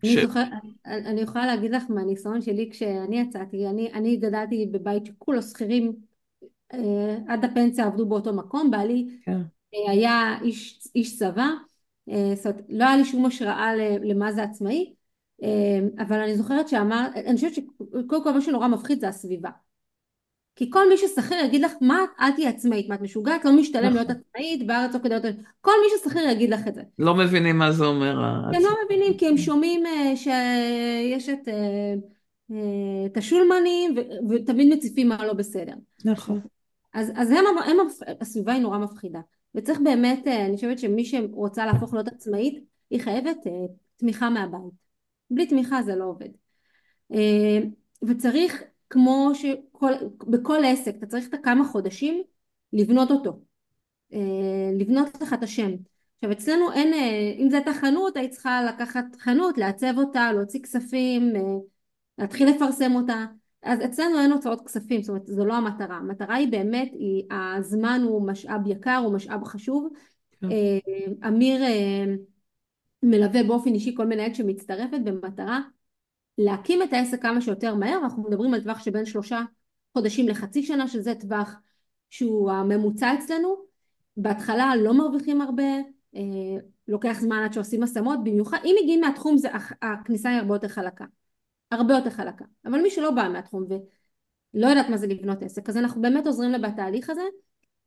אני, ש... זוכר, אני יכולה להגיד לך מהניסיון שלי כשאני יצאתי, אני, אני גדלתי בבית שכולו שכירים אה, עד הפנסיה עבדו באותו מקום, בעלי כן. אה, היה איש, איש צבא, אה, זאת אומרת לא היה לי שום השראה למה זה עצמאי, אה, אבל אני זוכרת שאמר, אני חושבת שקודם כל מה שנורא מפחיד זה הסביבה. כי כל מי ששכיר יגיד לך, מה, אל תהיי עצמאית, מה את משוגעת, לא משתלם להיות נכון. עצמאית, בארץ לא כדאי להיות... כל מי ששכיר יגיד לך את זה. לא מבינים מה זה אומר. הם לא מבינים, כי הם שומעים אה, שיש את, אה, אה, את השולמנים, ותמיד מציפים מה לא בסדר. נכון. אז, אז הם, הם, הסביבה היא נורא מפחידה. וצריך באמת, אני חושבת שמי שרוצה להפוך להיות עצמאית, היא חייבת תמיכה מהבית. בלי תמיכה זה לא עובד. וצריך, כמו שבכל עסק, אתה צריך את הכמה חודשים לבנות אותו. לבנות לך את השם. עכשיו אצלנו אין, אם זו הייתה חנות, היית צריכה לקחת חנות, לעצב אותה, להוציא כספים, להתחיל לפרסם אותה. אז אצלנו אין הוצאות כספים, זאת אומרת זו לא המטרה, המטרה היא באמת, היא, הזמן הוא משאב יקר, הוא משאב חשוב. כן. אה, אמיר אה, מלווה באופן אישי כל מנהלת שמצטרפת במטרה להקים את העסק כמה שיותר מהר, אנחנו מדברים על טווח שבין שלושה חודשים לחצי שנה, שזה טווח שהוא הממוצע אצלנו. בהתחלה לא מרוויחים הרבה, אה, לוקח זמן עד שעושים השמות, במיוחד אם מגיעים מהתחום זה, הכניסה היא הרבה יותר חלקה. הרבה יותר חלקה. אבל מי שלא בא מהתחום ולא יודעת מה זה לבנות עסק, אז אנחנו באמת עוזרים לה בתהליך הזה.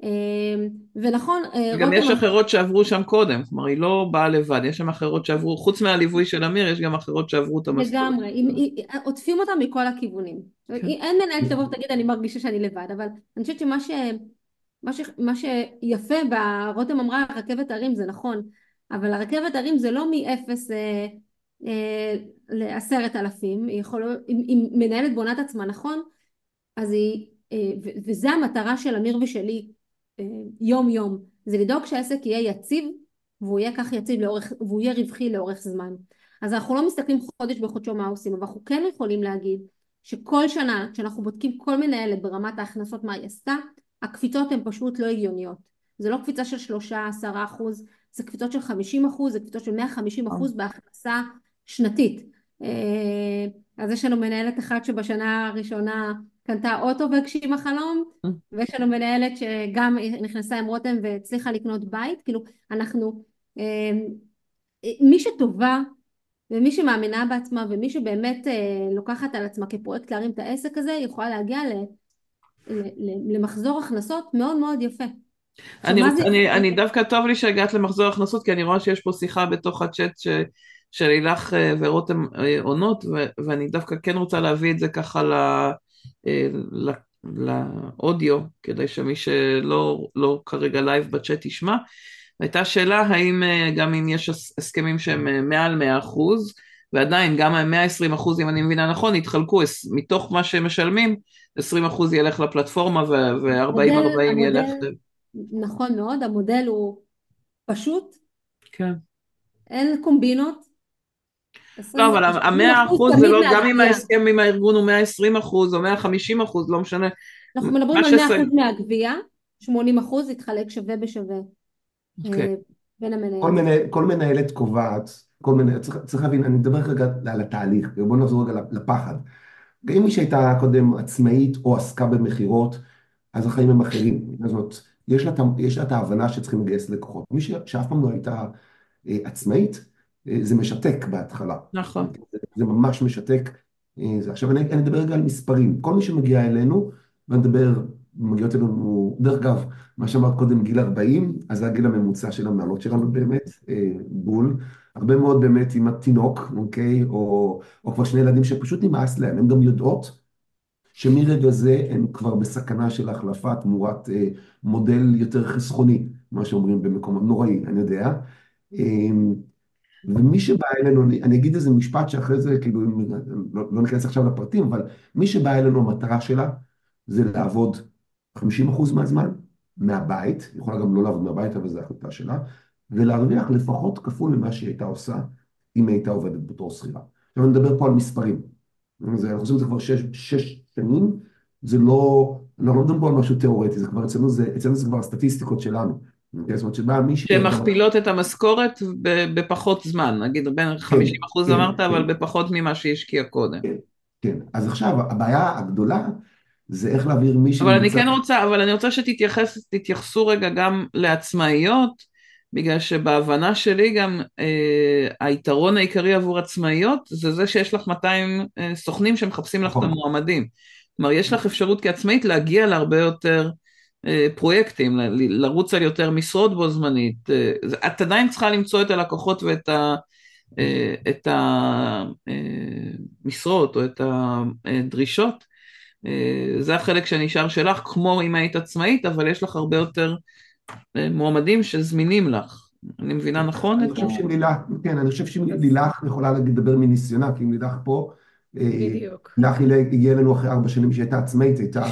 אמ, ונכון, אה, גם יש אחרות שעברו שם קודם, כלומר היא לא באה לבד, יש שם אחרות שעברו, חוץ מהליווי של אמיר, יש גם אחרות שעברו את המסלול. לגמרי, עוטפים אותם מכל הכיוונים. כן. אין מנהל שתבוא ותגיד אני מרגישה שאני לבד, אבל אני חושבת שמה ש... מה, ש... מה שיפה ברותם אמרה רכבת הרים זה נכון, אבל הרכבת הרים זה לא מאפס אה, אה, לעשרת אלפים, אם, אם מנהלת בונה את עצמה נכון, אז היא, אה, וזה המטרה של אמיר ושלי יום יום, זה לדאוג שהעסק יהיה יציב והוא יהיה כך יציב לאורך, והוא יהיה רווחי לאורך זמן. אז אנחנו לא מסתכלים חודש בחודשו מה עושים, אבל אנחנו כן יכולים להגיד שכל שנה כשאנחנו בודקים כל מנהלת ברמת ההכנסות מה היא עשתה, הקפיצות הן פשוט לא הגיוניות. זה לא קפיצה של שלושה עשרה אחוז, זה קפיצות של חמישים אחוז, זה קפיצות של מאה חמישים אחוז בהכנסה שנתית. אה, אז יש לנו מנהלת אחת שבשנה הראשונה קנתה אוטו והגשימה חלום, אה. ויש לנו מנהלת שגם נכנסה עם רותם והצליחה לקנות בית, כאילו אנחנו, אה, מי שטובה ומי שמאמינה בעצמה ומי שבאמת לוקחת על עצמה כפרויקט להרים את העסק הזה, יכולה להגיע למחזור הכנסות מאוד מאוד יפה. אני, אני, אני דווקא טוב לי שהגעת למחזור הכנסות כי אני רואה שיש פה שיחה בתוך הצ'אט ש... של לילך אה, ורותם אה, עונות, ואני דווקא כן רוצה להביא את זה ככה אה, לאודיו, כדי שמי שלא לא כרגע live בצ'אט ישמע. הייתה שאלה האם גם אם יש הסכמים שהם מעל 100 אחוז, ועדיין גם ה-120 אחוז, אם אני מבינה נכון, יתחלקו מתוך מה שהם משלמים, 20 אחוז ילך לפלטפורמה ו-40-40 ילך... נכון מאוד, המודל הוא פשוט. כן. אין קומבינות, לא, אבל המאה אחוז זה לא, גם אם ההסכם עם הארגון הוא 120 אחוז או 150 אחוז, לא משנה. אנחנו מדברים על 100 אחוז מהגבייה, 80 אחוז יתחלק שווה בשווה. אוקיי. אה, בין המנהלת. כל מנהלת קובעת, כל מנהלת, צריך להבין, אני מדבר רגע על התהליך, בואו נחזור רגע לפחד. גם מי שהייתה קודם עצמאית או עסקה במכירות, אז החיים הם אחרים. זאת אומרת, יש לה את ההבנה שצריכים לגייס לקוחות. מי שאף פעם לא הייתה אה, עצמאית, זה משתק בהתחלה. נכון. זה, זה ממש משתק. אה, זה. עכשיו אני, אני אדבר רגע על מספרים. כל מי שמגיע אלינו, ואני אדבר, מגיעות אלינו, דרך אגב, מה שאמרת קודם, גיל 40, אז זה הגיל הממוצע של המנהלות שלנו באמת, אה, בול. הרבה מאוד באמת עם התינוק, אוקיי? או, או כבר שני ילדים שפשוט נמאס להם, הן גם יודעות שמרגע זה הן כבר בסכנה של החלפה תמורת אה, מודל יותר חסכוני, מה שאומרים במקומות נוראי, אני יודע. אה, ומי שבא אלינו, אני אגיד איזה משפט שאחרי זה, כאילו, לא, לא ניכנס עכשיו לפרטים, אבל מי שבא אלינו, המטרה שלה זה לעבוד 50% מהזמן מהבית, יכולה גם לא לעבוד מהבית, אבל זו החלטה שלה, ולהרוויח לפחות כפול ממה שהיא הייתה עושה אם היא הייתה עובדת בתור שכירה. עכשיו אני מדבר פה על מספרים. אנחנו עושים את זה כבר שש, שש שנים, זה לא, אנחנו לא מדברים פה על משהו תיאורטי, זה כבר אצלנו, זה, אצלנו זה כבר הסטטיסטיקות שלנו. זאת אומרת שבאה מישהי... שהן מכפילות את המשכורת בפחות זמן, נגיד בין 50 כן, אחוז כן, אמרת, אבל כן. בפחות ממה שהשקיע קודם. כן, כן. אז עכשיו, הבעיה הגדולה זה איך להעביר מישהי... אבל אני כן רוצה, אבל אני רוצה שתתייחסו רגע גם לעצמאיות, בגלל שבהבנה שלי גם אה, היתרון העיקרי עבור עצמאיות זה זה שיש לך 200 אה, סוכנים שמחפשים לך את נכון. המועמדים. כלומר, יש לך אפשרות כעצמאית להגיע להרבה יותר פרויקטים, לרוץ על יותר משרות בו זמנית. אה, את עדיין צריכה למצוא את הלקוחות ואת ה... אה, את המשרות או את הדרישות, זה החלק שנשאר שלך, כמו אם היית עצמאית, אבל יש לך הרבה יותר מועמדים שזמינים לך. אני מבינה נכון? אני חושב שלילך, כן, אני חושב שלילך יכולה לדבר מניסיונה, כי אם לילך פה, בדיוק. לילך הגיעה אלינו אחרי ארבע שנים שהיא הייתה עצמאית, הייתה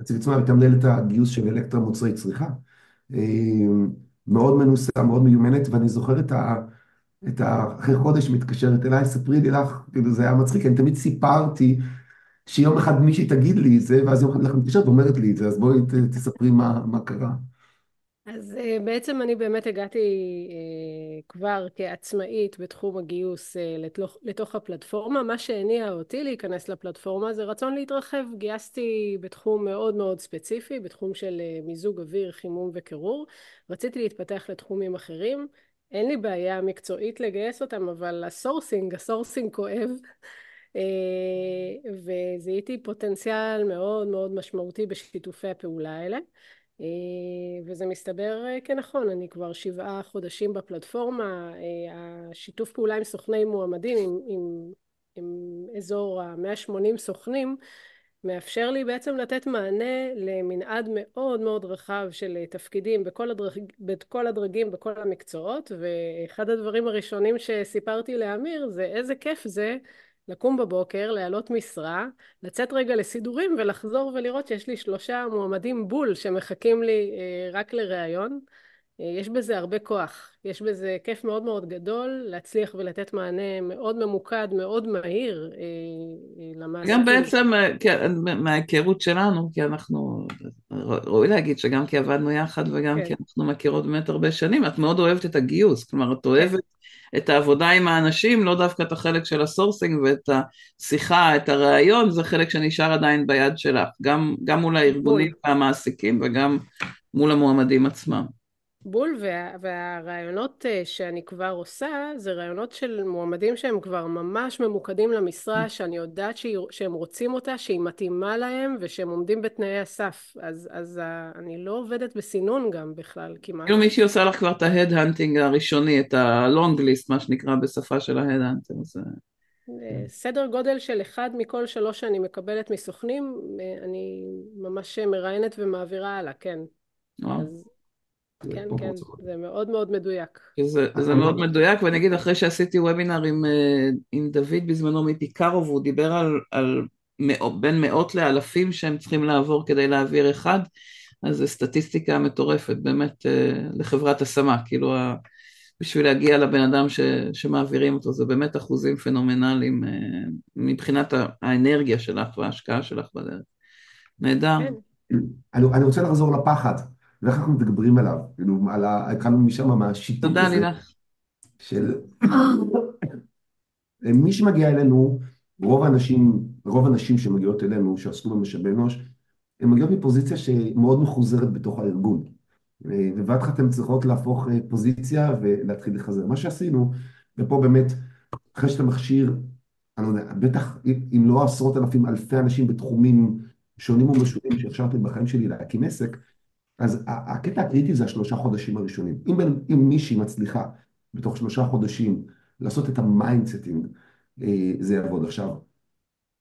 אצל עצמה, הייתה מנהלת הגיוס של אלקטרה מוצרי צריכה. מאוד מנוסה, מאוד מיומנת, ואני זוכר את ה... את ה... אחרי חודש מתקשרת אליי, ספרי לי לך, כאילו זה היה מצחיק, אני תמיד סיפרתי שיום אחד מישהי תגיד לי את זה, ואז יום אחד לך מתקשרת ואומרת לי את זה, אז בואי תספרי מה, מה קרה. אז אה, בעצם אני באמת הגעתי אה, כבר כעצמאית בתחום הגיוס אה, לתוך, לתוך הפלטפורמה. מה שהניע אותי להיכנס לפלטפורמה זה רצון להתרחב. גייסתי בתחום מאוד מאוד ספציפי, בתחום של מיזוג אוויר, חימום וקירור. רציתי להתפתח לתחומים אחרים. אין לי בעיה מקצועית לגייס אותם, אבל ה sourcing, ה sourcing כואב. וזיהיתי פוטנציאל מאוד מאוד משמעותי בשיתופי הפעולה האלה. אה, וזה מסתבר אה, כנכון, אני כבר שבעה חודשים בפלטפורמה, אה, השיתוף פעולה עם סוכני מועמדים, עם, עם, עם אזור ה-180 סוכנים, מאפשר לי בעצם לתת מענה למנעד מאוד מאוד רחב של תפקידים בכל, הדרג, בכל הדרגים, בכל המקצועות, ואחד הדברים הראשונים שסיפרתי לאמיר זה איזה כיף זה לקום בבוקר, להעלות משרה, לצאת רגע לסידורים ולחזור ולראות שיש לי שלושה מועמדים בול שמחכים לי אה, רק לראיון. אה, יש בזה הרבה כוח, יש בזה כיף מאוד מאוד גדול להצליח ולתת מענה מאוד ממוקד, מאוד מהיר אה, למעסיקים. גם בעצם כן, מההיכרות שלנו, כי אנחנו, ראוי להגיד שגם כי עבדנו יחד וגם כן. כי אנחנו מכירות באמת הרבה שנים, את מאוד אוהבת את הגיוס, כלומר את אוהבת את העבודה עם האנשים, לא דווקא את החלק של ה sourcing ואת השיחה, את הראיון, זה חלק שנשאר עדיין ביד שלך, גם, גם מול הארגונים והמעסיקים וגם מול המועמדים עצמם. בול, וה, והראיונות אה, שאני כבר עושה, זה ראיונות של מועמדים שהם כבר ממש ממוקדים למשרה, שאני יודעת שהם רוצים אותה, שהיא מתאימה להם, ושהם עומדים בתנאי הסף. אז, אז אה, אני לא עובדת בסינון גם בכלל, כמעט. כאילו מישהי עושה לך כבר את ה head-hunting הראשוני, את ה-long list, מה שנקרא בשפה של ה head-hunter. זה... אה, סדר גודל של אחד מכל שלוש שאני מקבלת מסוכנים, אני ממש מראיינת ומעבירה הלאה, כן. אז... כן, כן, זה מאוד מאוד מדויק. זה, זה מאוד מדויק, ואני אגיד, אחרי שעשיתי וובינר עם, אה, עם דוד בזמנו מפיקארו, והוא דיבר על, על מאות, בין מאות לאלפים שהם צריכים לעבור כדי להעביר אחד, אז זו סטטיסטיקה מטורפת, באמת, אה, לחברת השמה, כאילו, בשביל להגיע לבן אדם ש, שמעבירים אותו, זה באמת אחוזים פנומנליים אה, מבחינת האנרגיה שלך וההשקעה שלך בדרך. נהדר. כן. אני, אני רוצה לחזור לפחד. ואיך אנחנו מתגברים עליו, כאילו, על ה... התחלנו משם, מהשיתוף הזה. תודה, לילך. של... מי שמגיע אלינו, רוב האנשים, רוב הנשים שמגיעות אלינו, שעסקו במשאבי אנוש, הן מגיעות מפוזיציה שמאוד מחוזרת בתוך הארגון. ובבת אחת הן צריכות להפוך אה, פוזיציה ולהתחיל לחזר. מה שעשינו, ופה באמת, אחרי שאתה מכשיר, אני לא יודע, בטח אם לא עשרות אלפים, אלפי אנשים בתחומים שונים ומשונים שאפשרתי בחיים שלי להקים עסק, אז הקטע הקריטי זה השלושה חודשים הראשונים. אם, אם מישהי מצליחה בתוך שלושה חודשים לעשות את ה mindsetting, אה, זה יעבוד. עכשיו,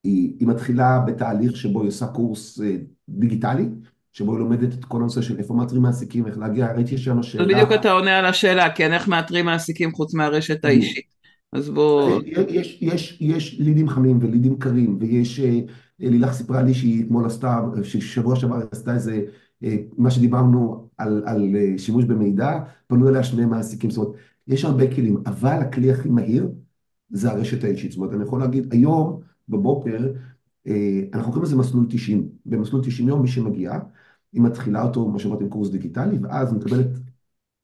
היא, היא מתחילה בתהליך שבו היא עושה קורס אה, דיגיטלי, שבו היא לומדת את כל הנושא של איפה מאתרים מעסיקים, איך להגיע, ראיתי שם שאלה... בדיוק אתה עונה על השאלה, כן, איך מאתרים מעסיקים חוץ מהרשת האישית. אז בוא... אה, יש, יש, יש לידים חמים ולידים קרים, ויש, לילך סיפרה לי שהיא אתמול עשתה, ששבוע שעבר עשתה איזה מה שדיברנו על, על אה, שימוש במידע, פנו אליה שני מעסיקים, זאת אומרת, יש הרבה כלים, אבל הכלי הכי מהיר זה הרשת האישית. זאת אומרת, אני יכול להגיד, היום בבוקר, אה, אנחנו קוראים לזה מסלול 90. במסלול 90 יום מי שמגיע, היא מתחילה אותו, מה שאמרתי, קורס דיגיטלי, ואז מקבלת,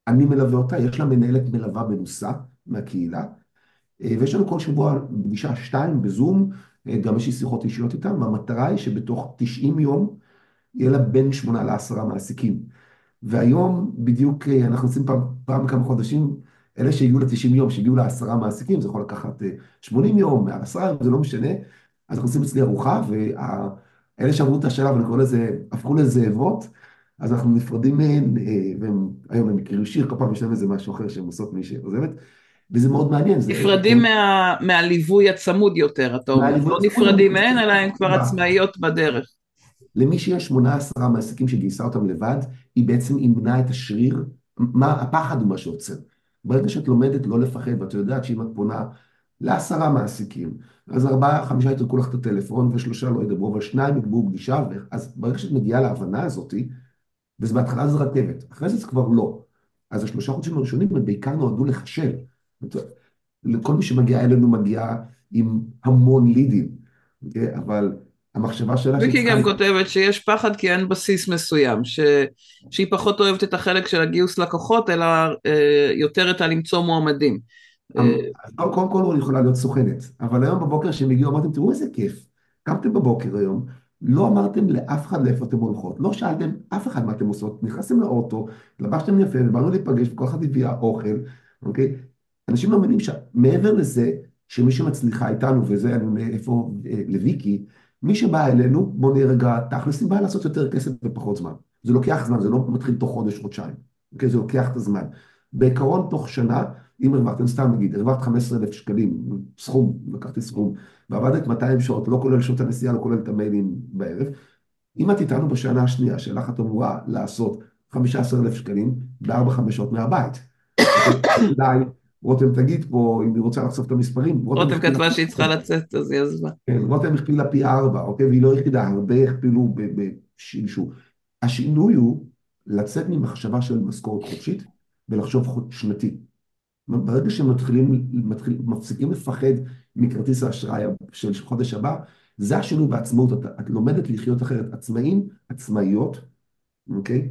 אני מלווה אותה, יש לה מנהלת מלווה מנוסה מהקהילה, ויש לנו כל שבוע פגישה שתיים בזום, גם יש לי שיחות אישיות איתם, והמטרה היא שבתוך 90 יום, יהיה לה בין שמונה לעשרה מעסיקים. והיום בדיוק אה, אנחנו עושים פעם, פעם בכמה חודשים, אלה שהגיעו ל-90 יום, שהגיעו לעשרה מעסיקים, זה יכול לקחת 80 אה, יום, מעל עשרה יום, זה לא משנה. אז אנחנו עושים אצלי ארוחה, אלה שעברו את השלב, אני קורא לזה, הפכו לזאבות, אז אנחנו נפרדים מהן, אה, והם, היום הם הכירו שיר, כל פעם יש להם איזה משהו אחר שהן עושות מי שעוזבת, וזה מאוד מעניין. נפרדים מה, מהליווי הצמוד יותר, אתה אומר, לא נפרדים מהן, אלא הן כבר עצמאיות בדרך. למי שיש שמונה עשרה מעסיקים שגייסה אותם לבד, היא בעצם אימנה את השריר, מה, הפחד הוא מה שעוצר. ברגע שאת לומדת לא לפחד, ואת יודעת שאם את פונה לעשרה מעסיקים, אז ארבעה, חמישה יתרקו לך את הטלפון, ושלושה לא ידברו, אבל שניים יקבעו פגישה, אז ברגע שאת מגיעה להבנה הזאתי, וזה בהתחלה זה רכבת, אחרי זה זה כבר לא. אז השלושה חודשים הראשונים הם בעיקר נועדו לחשל. לכל מי שמגיע אלינו מגיע עם המון לידים? אוקיי? אבל המחשבה שלה... ויקי גם כותבת שיש פחד כי אין בסיס מסוים, ש... שהיא פחות אוהבת את החלק של הגיוס לקוחות, אלא אה, יותר את הלמצוא מועמדים. אה, קודם כל היא יכולה להיות סוכנת, אבל היום בבוקר כשהם הגיעו אמרתם, תראו איזה כיף, קמתם בבוקר היום, לא אמרתם לאף אחד לאיפה אתם הולכות, לא שאלתם אף אחד מה אתם עושות, נכנסתם לאוטו, לבשתם יפה ובאנו להיפגש וכל אחד הביאה אוכל, אוקיי? אנשים לא מבינים שמעבר לזה שמי שמצליחה איתנו, וזה אני אומר איפה אה, לוויקי, מי שבא אלינו, בוא נהיה רגע תכלס, היא באה לעשות יותר כסף בפחות זמן. זה לוקח זמן, זה לא מתחיל תוך חודש, חודשיים, אוקיי? זה לוקח את הזמן. בעיקרון תוך שנה, אם הרווחת, אני סתם אגיד, הרווחת 15,000 שקלים, סכום, לקחתי סכום, ועבדת 200 שעות, לא כולל שעות הנסיעה, לא כולל את המיילים בערב, אם את איתנו בשנה השנייה, שלך את אמורה לעשות 15,000 שקלים בארבע-חמש שעות מהבית. אולי רותם תגיד פה, אם היא רוצה לחשוף את המספרים. רותם כתבה שהיא צריכה לצאת, אז היא עזבה. כן, רותם הכפילה פי ארבע, אוקיי? והיא לא יחידה, הרבה הכפילו בשילשו. השינוי הוא לצאת ממחשבה של משכורת חודשית ולחשוב שנתי. ברגע שמתחילים, מתחיל, מפסיקים לפחד מכרטיס האשראי של חודש הבא, זה השינוי בעצמאות, את, את לומדת לחיות אחרת. עצמאים, עצמאיות, אוקיי?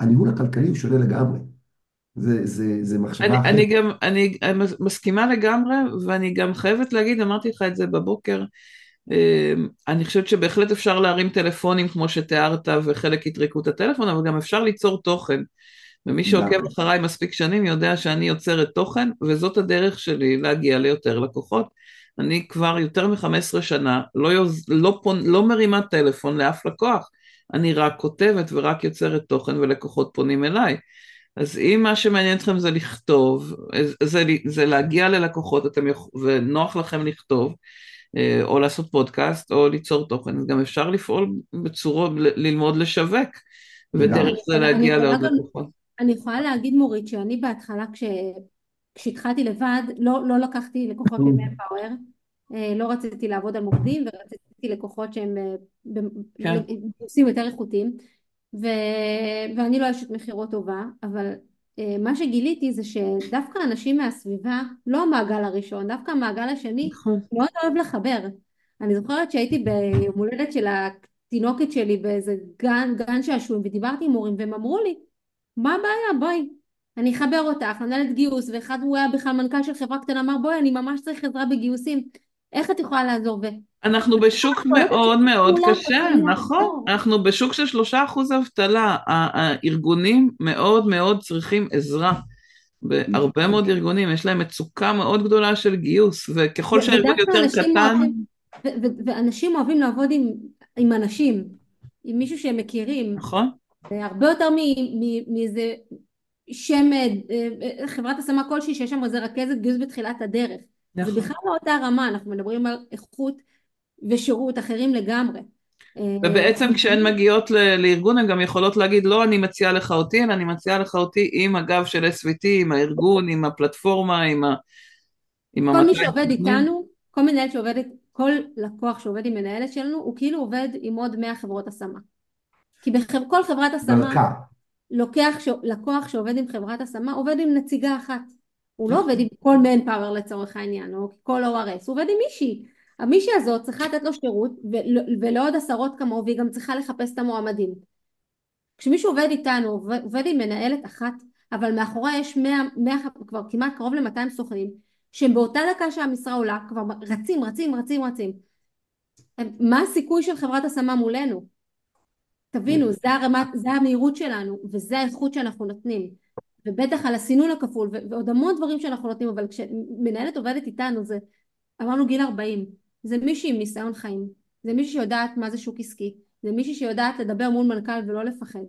הניהול הכלכלי הוא שונה לגמרי. זה, זה, זה מחשבה אני, אחרת. אני גם, אני מסכימה לגמרי, ואני גם חייבת להגיד, אמרתי לך את זה בבוקר, אמ, אני חושבת שבהחלט אפשר להרים טלפונים כמו שתיארת, וחלק יטרקו את הטלפון, אבל גם אפשר ליצור תוכן. ומי שעוקב אחריי מספיק שנים יודע שאני יוצרת תוכן, וזאת הדרך שלי להגיע ליותר לקוחות. אני כבר יותר מ-15 שנה לא, יוז... לא, פונ... לא מרימה טלפון לאף לקוח, אני רק כותבת ורק יוצרת תוכן ולקוחות פונים אליי. אז אם מה שמעניין אתכם זה לכתוב, זה, זה להגיע ללקוחות אתם יכ... ונוח לכם לכתוב, אה, או לעשות פודקאסט או ליצור תוכן, אז גם אפשר לפעול בצורות, ללמוד לשווק, ודרך זה להגיע לעוד לקוחות. אני יכולה להגיד מורית שאני בהתחלה כש... כשהתחלתי לבד לא, לא לקחתי לקוחות פאוור אה, לא רציתי לעבוד על מוקדים ורציתי לקוחות שהם כן. עושים יותר איכותיים ו... ואני לא אשת מכירות טובה אבל אה, מה שגיליתי זה שדווקא אנשים מהסביבה לא המעגל הראשון דווקא המעגל השני נכון. מאוד אוהב לחבר. אני זוכרת שהייתי ביום הולדת של התינוקת שלי באיזה גן, גן שעשועים ודיברתי עם הורים והם אמרו לי מה הבעיה? בואי אני אחבר אותך למנהלת גיוס ואחד הוא היה בכלל מנכ"ל של חברה קטנה אמר בואי אני ממש צריך עזרה בגיוסים איך את יכולה לעזור ו... אנחנו בשוק מאוד מאוד קשה, נכון, אנחנו בשוק של שלושה אחוז אבטלה, הארגונים מאוד מאוד צריכים עזרה, בהרבה מאוד ארגונים יש להם מצוקה מאוד גדולה של גיוס, וככל שהארגון יותר קטן... ואנשים אוהבים לעבוד עם אנשים, עם מישהו שהם מכירים. נכון. הרבה יותר מאיזה שם אה, אה, חברת השמה כלשהי שיש שם איזה רכזת גיוס בתחילת הדרך. נכון. זה בכלל לא אותה רמה, אנחנו מדברים על איכות ושירות אחרים לגמרי. אה, ובעצם כשהן מגיעות לארגון הן גם יכולות להגיד לא אני מציעה לך אותי אלא אני מציעה לך אותי עם הגב של SVT, עם הארגון, עם הפלטפורמה, עם ה... עם כל מי שעובד איתנו, כל מנהל שעובד, כל לקוח שעובד עם מנהלת שלנו הוא כאילו עובד עם עוד 100 חברות השמה. כי בכל חברת השמה, לוקח, ש... לקוח שעובד עם חברת השמה עובד עם נציגה אחת. הוא לא עובד עם כל מן פאוור לצורך העניין, או כל ORS, הוא עובד עם מישהי. המישהי הזאת צריכה לתת לו שירות, ול... ולעוד עשרות כמוהו, והיא גם צריכה לחפש את המועמדים. כשמישהו עובד איתנו, עובד עם מנהלת אחת, אבל מאחורי יש 100, 100, כבר כמעט קרוב ל-200 סוכנים, שהם באותה דקה שהמשרה עולה, כבר רצים, רצים, רצים, רצים. מה הסיכוי של חברת השמה מולנו? תבינו, זה, הרמת, זה המהירות שלנו, וזה האיכות שאנחנו נותנים. ובטח על הסינון הכפול, ועוד המון דברים שאנחנו נותנים, אבל כשמנהלת עובדת איתנו, זה, אמרנו גיל 40, זה מישהי עם ניסיון חיים. זה מישהי שיודעת מה זה שוק עסקי, זה מישהי שיודעת לדבר מול מנכ"ל ולא לפחד.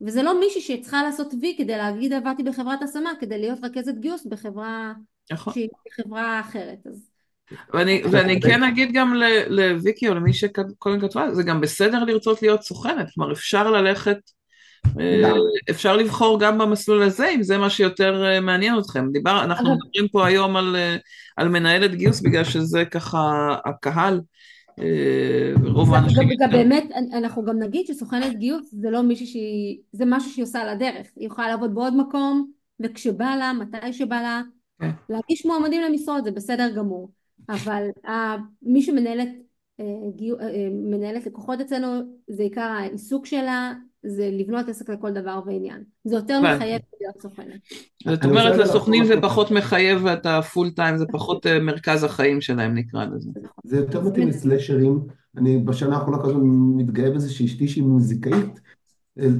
וזה לא מישהי שצריכה לעשות וי כדי להגיד עבדתי בחברת השמה, כדי להיות רכזת גיוס בחברה נכון. שהיא חברה אחרת. אז... ואני, ואני כן אגיד גם לוויקי או למי שקודם כתבה, זה גם בסדר לרצות להיות סוכנת, כלומר אפשר ללכת, אפשר לבחור גם במסלול הזה, אם זה מה שיותר אה, מעניין אתכם. דיבר, אנחנו מדברים פה היום על, אה, על מנהלת גיוס, בגלל שזה ככה הקהל. רוב האנשים... גם באמת, אנחנו גם נגיד שסוכנת גיוס זה לא מישהי שהיא, זה משהו שהיא עושה על הדרך. היא יכולה לעבוד בעוד מקום, וכשבא לה, מתי שבא לה, כן. להגיש מועמדים למשרות זה בסדר גמור. אבל מי שמנהלת מנהלת לקוחות אצלנו, זה עיקר העיסוק שלה, זה לבנות עסק לכל דבר ועניין. זה יותר מחייב להיות סוכנת. זאת אומרת, לסוכנים זה פחות מחייב את הפול טיים, זה פחות מרכז החיים שלהם נקרא לזה. זה יותר מתאים לסלשרים. אני בשנה האחרונה כזו מתגאה בזה שאשתי שהיא מוזיקאית,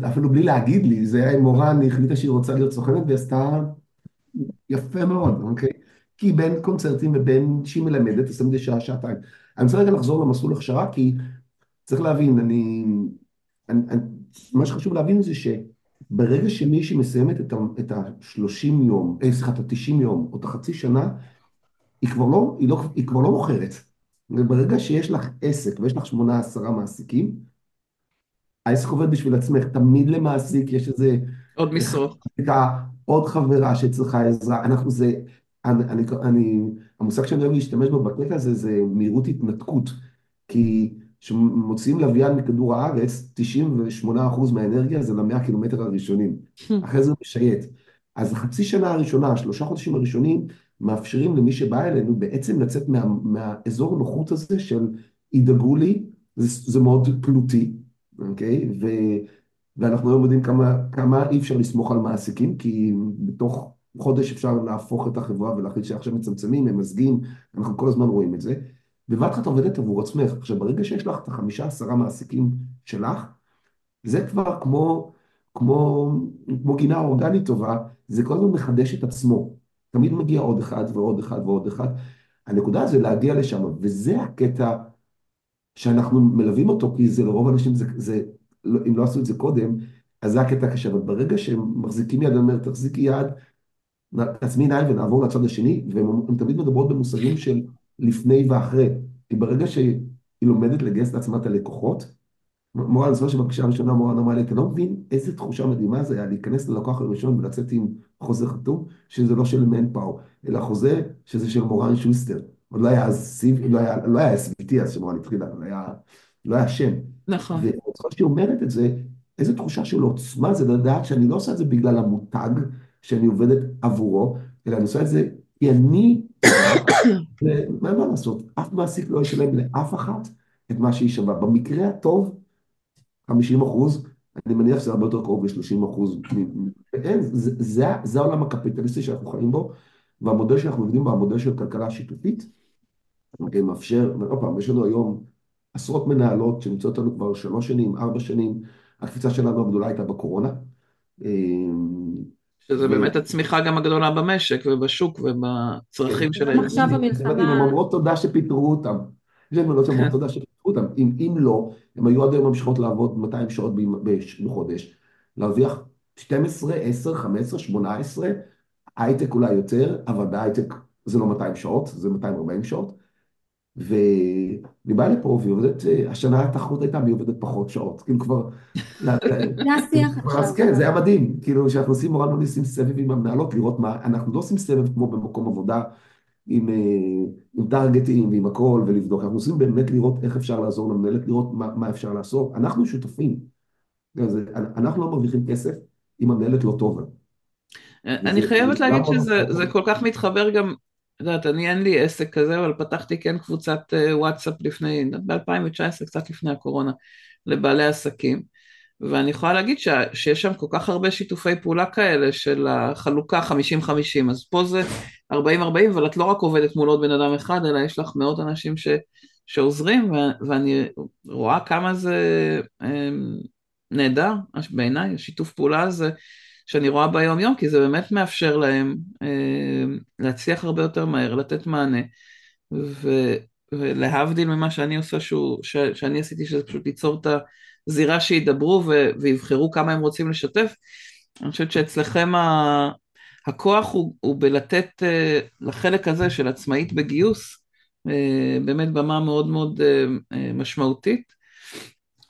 אפילו בלי להגיד לי, זה היה עם מורן, היא החליטה שהיא רוצה להיות סוכנת והיא עשתה יפה מאוד, אוקיי? כי בין קונצרטים ובין שהיא מלמדת, אז תמיד שעה, שעתיים. אני רוצה רגע לחזור למסלול הכשרה, כי צריך להבין, אני, אני, אני, מה שחשוב להבין זה שברגע שמישהי מסיימת את ה-30 יום, אה, סליחה, את ה-90 יום, או את החצי שנה, היא כבר לא, היא לא, היא כבר לא מוכרת. וברגע שיש לך עסק ויש לך שמונה עשרה מעסיקים, העסק עובד בשביל עצמך, תמיד למעסיק יש איזה... עוד משרות. עוד חברה שצריכה עזרה, אנחנו זה, אני, אני, אני, המושג שאני אוהב להשתמש בו בקטע הזה זה מהירות התנתקות, כי כשמוציאים לוויין מכדור הארץ, 98% מהאנרגיה זה למאה קילומטר הראשונים, אחרי זה משייט. אז החצי שנה הראשונה, השלושה חודשים הראשונים, מאפשרים למי שבא אלינו בעצם לצאת מה, מהאזור הנוחות הזה של ידאגו לי, זה, זה מאוד תלותי, אוקיי? ו, ואנחנו היום יודעים כמה, כמה אי אפשר לסמוך על מעסיקים, כי בתוך חודש אפשר להפוך את החברה ולהחליט שעכשיו מצמצמים, ממזגים, אנחנו כל הזמן רואים את זה. בבת אחת עובדת עבור עצמך. עכשיו, ברגע שיש לך את החמישה עשרה מעסיקים שלך, זה כבר כמו, כמו, כמו גינה אורגנית טובה, זה כל הזמן מחדש את עצמו. תמיד מגיע עוד אחד ועוד אחד ועוד אחד. הנקודה זה להגיע לשם, וזה הקטע שאנחנו מלווים אותו, כי זה לרוב האנשים, זה, זה, אם לא עשו את זה קודם, אז זה הקטע הקשה. אבל ברגע שהם מחזיקים יד, אני אומר, תחזיקי יד, תעצמי עיניים ונעבור לצד השני, והן תמיד מדברות במושגים של לפני ואחרי. כי ברגע שהיא לומדת לגייס לעצמה את הלקוחות, מורן, זוכר שבפגישה הראשונה מורן אמרה לי, אתה לא מבין איזה תחושה מדהימה זה היה להיכנס ללקוח הראשון ולצאת עם חוזה חתום, שזה לא של מנפאו, אלא חוזה שזה של מורן שוסטר. עוד לא היה אז סיב, לא היה, לא היה SVT אז שמורן התחילה, לא היה, לא היה שם. נכון. ואני שהיא אומרת את זה, איזה תחושה של עוצמה זה לדעת שאני לא עושה את זה בגלל המותג, שאני עובדת עבורו, אלא אני עושה את זה כי אני, מה לעשות, אף מעסיק לא ישלם לאף אחת את מה שהיא שווה. במקרה הטוב, 50 אחוז, אני מניח שזה הרבה יותר קרוב ל-30 אחוז. אין, זה, זה, זה העולם הקפיטליסטי שאנחנו חיים בו, והמודל שאנחנו עובדים בו, המודל של כלכלה שיתופית, אוקיי, מאפשר, עוד פעם, יש לנו היום עשרות מנהלות שנמצאות לנו כבר שלוש שנים, ארבע שנים, הקפיצה שלנו הגדולה הייתה בקורונה. שזה באמת הצמיחה גם הגדולה במשק ובשוק ובצרכים של הילדים. עכשיו המלחמה... הן אומרות תודה שפיטרו אותם. יש להן מנות שאומרות תודה שפיטרו אותם. אם לא, הן היו עד היום ממשיכות לעבוד 200 שעות בחודש, להרוויח 12, 10, 15, 18, הייטק אולי יותר, אבל בהייטק זה לא 200 שעות, זה 240 שעות. והיא באה לפה והיא עובדת, השנה התחרות הייתה והיא עובדת פחות שעות, כאילו כבר... זה השיח עכשיו. אז כן, זה היה מדהים, כאילו שאנחנו עושים מורן מאוד עושים סבב עם המנהלות, לראות מה, אנחנו לא עושים סבב כמו במקום עבודה עם, עם טרגטים ועם הכל ולבדוק, אנחנו עושים באמת לראות איך אפשר לעזור למנהלת, לראות מה, מה אפשר לעשות, אנחנו שותפים, אנחנו לא מרוויחים כסף אם המנהלת לא טובה. אני חייבת להגיד שזה כל כך מתחבר גם יודעת, אני אין לי עסק כזה, אבל פתחתי כן קבוצת אה, וואטסאפ לפני, ב-2019, קצת לפני הקורונה, לבעלי עסקים, ואני יכולה להגיד ש, שיש שם כל כך הרבה שיתופי פעולה כאלה של החלוקה 50-50, אז פה זה 40-40, אבל את לא רק עובדת מול עוד בן אדם אחד, אלא יש לך מאות אנשים ש, שעוזרים, ו, ואני רואה כמה זה אה, נהדר בעיניי, השיתוף פעולה הזה. שאני רואה ביום יום, כי זה באמת מאפשר להם אה, להצליח הרבה יותר מהר, לתת מענה. ו, להבדיל ממה שאני עושה, שהוא, ש, שאני עשיתי, שזה פשוט ליצור את הזירה שידברו ו, ויבחרו כמה הם רוצים לשתף, אני חושבת שאצלכם ה, הכוח הוא, הוא בלתת uh, לחלק הזה של עצמאית בגיוס, uh, באמת במה מאוד מאוד uh, משמעותית.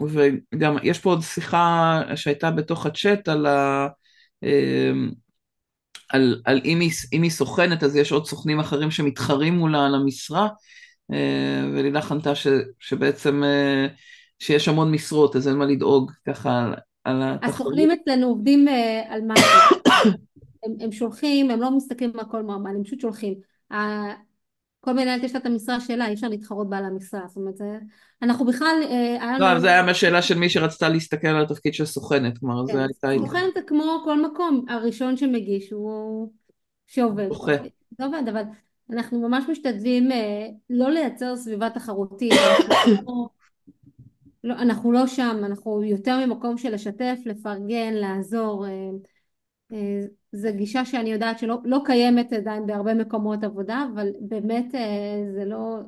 וגם יש פה עוד שיחה שהייתה בתוך הצ'אט על ה... על, על אם, היא, אם היא סוכנת אז יש עוד סוכנים אחרים שמתחרים מולה על המשרה ולילך ענתה שבעצם שיש המון משרות אז אין מה לדאוג ככה על, על התחרות. הסוכנים אצלנו עובדים על מה הם, הם שולחים, הם לא מסתכלים על כל מועמד, הם פשוט שולחים. כל מנהלת יש לה את המשרה שלה, אי אפשר להתחרות בעל המשרה, זאת אומרת, אנחנו בכלל... אה, לא, זה היה מהשאלה של מי שרצתה להסתכל על התפקיד של סוכנת, כלומר, זה כן, הייתה... סוכנת זה כמו כל מקום, הראשון שמגיש הוא... שעובד. זה עובד, אבל אנחנו ממש משתדלים אה, לא לייצר סביבה תחרותית, לא- לא, אנחנו לא שם, אנחנו יותר ממקום של לשתף, לפרגן, לעזור. אה, זו גישה שאני יודעת שלא לא קיימת עדיין בהרבה מקומות עבודה, אבל באמת אה, זה לא,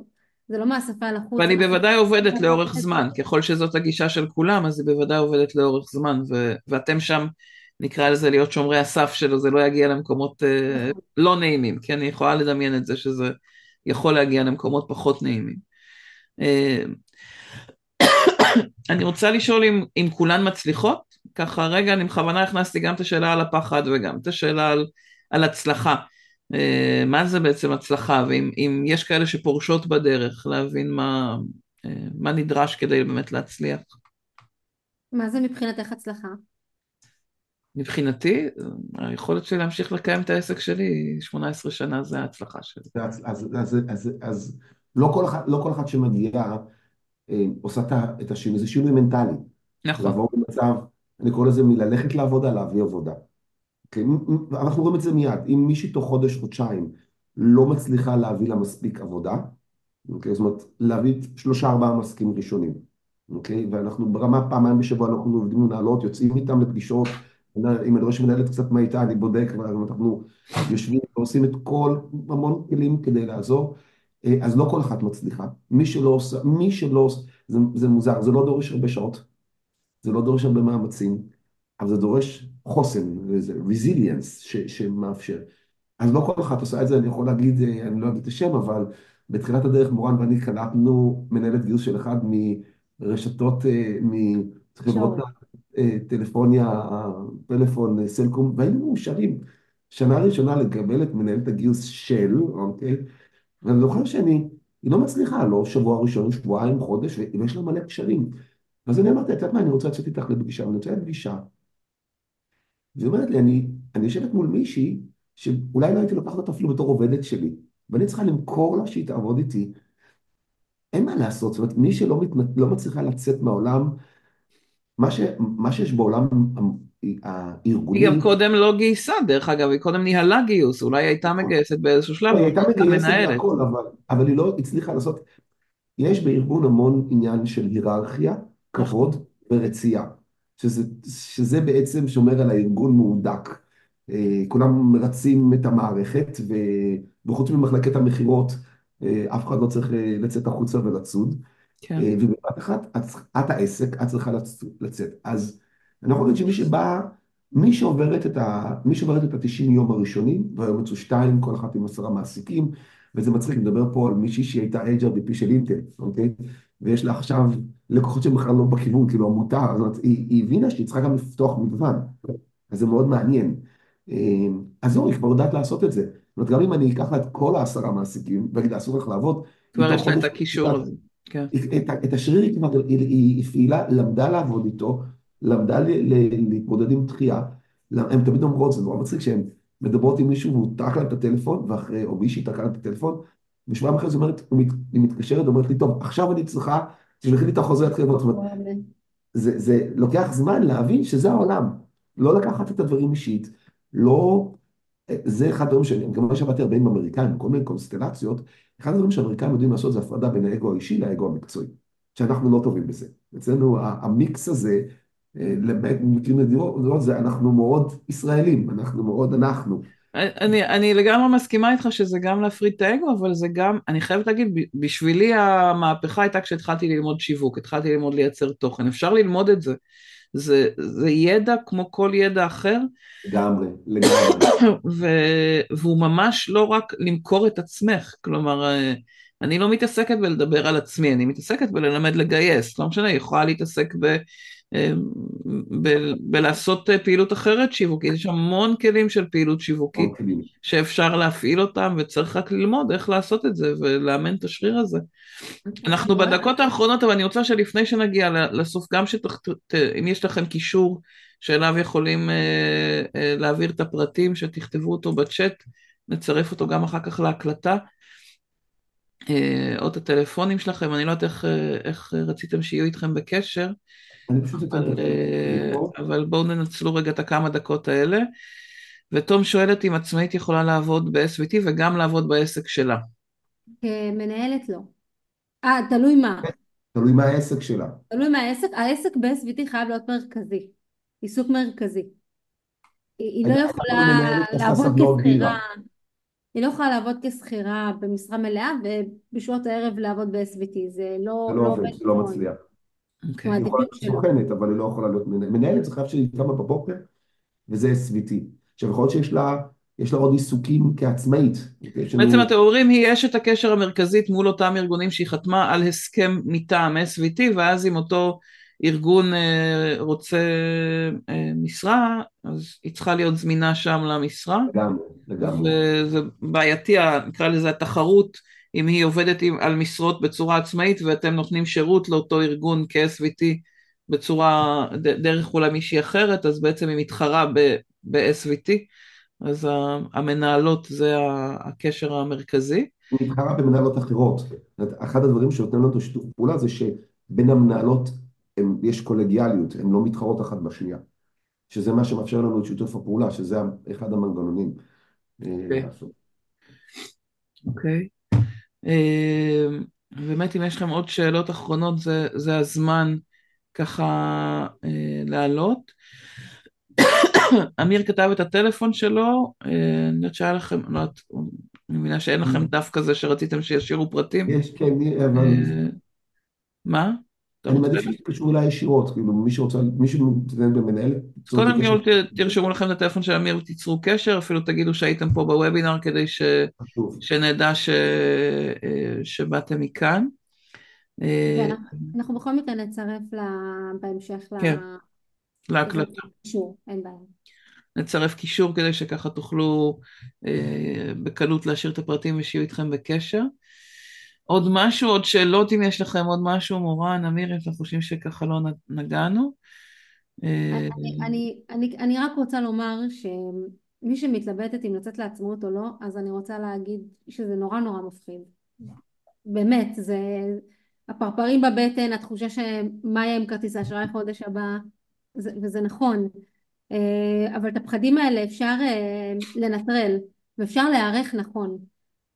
זה לא מהשפה לחוץ. ואני בוודאי עובדת לאורך זמן, ככל שזאת הגישה של כולם, אז היא בוודאי עובדת לאורך זמן, ו- ואתם שם, נקרא לזה להיות שומרי הסף שלו, זה לא יגיע למקומות uh, לא נעימים, כי אני יכולה לדמיין את זה שזה יכול להגיע למקומות פחות נעימים. Uh, אני רוצה לשאול אם, אם כולן מצליחות, ככה רגע אני בכוונה הכנסתי גם את השאלה על הפחד וגם את השאלה על, על הצלחה. אה, מה זה בעצם הצלחה, ואם יש כאלה שפורשות בדרך, להבין מה, אה, מה נדרש כדי באמת להצליח. מה זה מבחינתך הצלחה? מבחינתי, היכולת שלי להמשיך לקיים את העסק שלי, 18 שנה זה ההצלחה שלי. אז, אז, אז, אז, אז לא, כל אחד, לא כל אחד שמגיע אה, עושה את השינוי, זה שינוי מנטלי. נכון. לעבור במצב אני קורא לזה מללכת לעבודה, להביא עבודה. כן? אנחנו רואים את זה מיד. אם מישהי תוך חודש, חודשיים, לא מצליחה להביא לה מספיק עבודה, אוקיי? זאת אומרת, להביא שלושה ארבעה מסכים ראשונים, אוקיי? ואנחנו ברמה פעמיים בשבוע אנחנו עובדים מנהלות, יוצאים איתם לפגישות, אם אני רואה שמנהלת קצת מה איתה, אני בודק, ואנחנו יושבים ועושים את כל, המון כלים כדי לעזור. אה, אז לא כל אחת מצליחה. מי שלא עושה, מי שלא עושה, זה, זה מוזר, זה לא דורש הרבה שעות. זה לא דורש הרבה מאמצים, אבל זה דורש חוסן, וזה רזיליאנס שמאפשר. אז לא כל אחת עושה את זה, אני יכול להגיד, אה, אני לא אגיד את השם, אבל בתחילת הדרך מורן ואני קלטנו מנהלת גיוס של אחד מרשתות, אה, מחברות טלפוניה, פלאפון, סלקום, והיינו מאושרים. שנה ראשונה לקבל את מנהלת הגיוס של, אוקיי? ואני זוכר שאני, היא לא מצליחה, לא שבוע ראשון, שבועיים, חודש, ויש לה מלא קשרים. אז אני אמרתי, את יודעת מה, אני רוצה לצאת איתך לפגישה, אני רוצה לפגישה. והיא אומרת לי, אני, אני יושבת מול מישהי שאולי לא הייתי לוקחת אותה אפילו בתור עובדת שלי, ואני צריכה למכור לה שהיא תעבוד איתי. אין מה לעשות, זאת אומרת, מי שלא מת, לא מצליחה לצאת מהעולם, מה, ש, מה שיש בעולם הארגוני... היא גם קודם לא גייסה, דרך אגב, היא קודם ניהלה גיוס, אולי הייתה מגייסת באיזשהו שלב, היא הייתה מגייסת והכל, אבל, אבל היא לא הצליחה לעשות... יש בארגון המון עניין של היררכיה, כבוד ורצייה, שזה, שזה בעצם שומר על הארגון מהודק. אה, כולם מרצים את המערכת. וחוץ ממחלקת המכירות, אה, אף אחד לא צריך אה, לצאת החוצה ולצוד. כן. ובבת אחת, את, את העסק, את צריכה לצאת. אז אני יכול להגיד שמי שבא, מי שעוברת את ה... מי שעוברת את ה-90 יום הראשונים, והיום יצאו שתיים, כל אחת עם עשרה מעסיקים, וזה מצחיק לדבר פה על מישהי שהיא הייתה של אינטל, אוקיי? ויש לה עכשיו לקוחות שבכלל לא בכיוון, כאילו עמותה, זאת אומרת, היא, היא הבינה שהיא צריכה גם לפתוח מגוון, אז זה מאוד מעניין. אמ, אז זהו, היא כבר יודעת לעשות את זה. זאת אומרת, גם אם אני אקח לה את כל העשרה מעסיקים, ואגיד, אסור לך לעבוד, כבר יש לה את הקישור הזה. כן. את השריר היא כבר, היא הפעילה, למדה לעבוד איתו, למדה להתמודד עם דחייה. הן תמיד אומרות, זה נורא מצחיק שהן מדברות עם מישהו והוא טרק להם את הטלפון, ואחרי, או מישהי טרקה להם את הטלפון, ושבועיים אחרי זה אומרת, היא מתקשרת ואומרת לי, טוב, עכשיו אני צריכה, תשלחי לי את החוזה להתחיל לעבוד. זה, זה לוקח זמן להבין שזה העולם. לא לקחת את הדברים אישית, לא... זה אחד הדברים שאני, גם מה שעבדתי הרבה עם אמריקאים, כל מיני קונסטלציות, אחד הדברים שאמריקאים יודעים לעשות זה הפרדה בין האגו האישי לאגו המקצועי, שאנחנו לא טובים בזה. אצלנו המיקס הזה, אה, למקרים נדירות, זה אנחנו מאוד ישראלים, אנחנו מאוד אנחנו. אני, אני לגמרי מסכימה איתך שזה גם להפריד את האגו, אבל זה גם, אני חייבת להגיד, בשבילי המהפכה הייתה כשהתחלתי ללמוד שיווק, התחלתי ללמוד לייצר תוכן, אפשר ללמוד את זה. זה, זה ידע כמו כל ידע אחר. לגמרי, לגמרי. והוא ממש לא רק למכור את עצמך, כלומר, אני לא מתעסקת בלדבר על עצמי, אני מתעסקת בללמד לגייס, לא משנה, היא יכולה להתעסק ב... ב- בלעשות פעילות אחרת שיווקית, יש המון כלים של פעילות שיווקית שאפשר להפעיל אותם וצריך רק ללמוד איך לעשות את זה ולאמן את השריר הזה. אנחנו בדקות האחרונות, אבל אני רוצה שלפני שנגיע לסוף, גם שאם יש לכם קישור שאליו יכולים אה, אה, להעביר את הפרטים, שתכתבו אותו בצ'אט, נצרף אותו גם אחר כך להקלטה. או את הטלפונים שלכם, אני לא יודעת איך, איך רציתם שיהיו איתכם בקשר. אני פשוט אתן את אה, אבל בואו ננצלו רגע את הכמה דקות האלה. ותום שואלת אם עצמאית יכולה לעבוד ב-SVT וגם לעבוד בעסק שלה. מנהלת לא. אה, תלוי מה. תלוי מה העסק שלה. תלוי מה העסק. העסק ב-SVT חייב להיות מרכזי. עיסוק מרכזי. היא לא יכולה לעבוד כשכירה. היא לא יכולה לעבוד כשכירה במשרה מלאה ובשעות הערב לעבוד ב-SVT. זה לא... זה לא עובד, זה לא מצליח. אוקיי. היא יכולה להיות סוכנת, אבל היא לא יכולה להיות מנהלת. מנהלת זה חייב שהיא קמה בבוקר, וזה SVT. עכשיו, יכול להיות שיש לה... יש לה עוד עיסוקים כעצמאית. בעצם אתם אומרים, היא יש את הקשר המרכזית מול אותם ארגונים שהיא חתמה על הסכם מטעם SVT, ואז אם אותו ארגון אה, רוצה אה, משרה, אז היא צריכה להיות זמינה שם למשרה. לגמרי, לגמרי. וזה בעייתי, נקרא לזה התחרות אם היא עובדת עם, על משרות בצורה עצמאית ואתם נותנים שירות לאותו ארגון כ-SVT בצורה, דרך אולי מישהי אחרת, אז בעצם היא מתחרה ב-SVT, אז המנהלות זה הקשר המרכזי. היא מתחרה במנהלות אחרות. אחד הדברים שנותנים לנו את השיתוף פעולה זה שבין המנהלות הם, יש קולגיאליות, הן לא מתחרות אחת בשנייה. שזה מה שמאפשר לנו את שיתוף הפעולה, שזה אחד המנגנונים. אה, אוקיי. Okay. אמ, באמת אם יש לכם עוד שאלות אחרונות זה, זה הזמן ככה אה, לעלות. אמיר כתב את הטלפון שלו, אה, אני יודעת שהיה לכם, לא אני מבינה שאין לכם דף כזה שרציתם שישאירו פרטים. יש, כן, אבל... אה, מה? אני מעדיף שתתקשרו אליי ישירות, כאילו מי שרוצה, מי שמתעניין במנהלת. קודם כל תרשמו לכם את הטלפון של אמיר ותיצרו קשר, אפילו תגידו שהייתם פה בוובינר כדי ש... שנדע ש... אה, שבאתם מכאן. אה, אנחנו בכל מקרה נצרף בהמשך כן, להקלטה. אין בעיה. נצרף קישור כדי שככה תוכלו אה, בקלות להשאיר את הפרטים ושיהיו איתכם בקשר. עוד משהו, עוד שאלות אם יש לכם עוד משהו, מורן, אמיר, אם אתם חושבים שככה לא נגענו? אני, אני, אני, אני רק רוצה לומר שמי שמתלבטת אם לצאת לעצמאות או לא, אז אני רוצה להגיד שזה נורא נורא מפחיד. באמת, זה הפרפרים בבטן, התחושה שמה יהיה עם כרטיס האשראי חודש הבא, זה, וזה נכון. אה, אבל את הפחדים האלה אפשר אה, לנטרל, ואפשר להיערך נכון.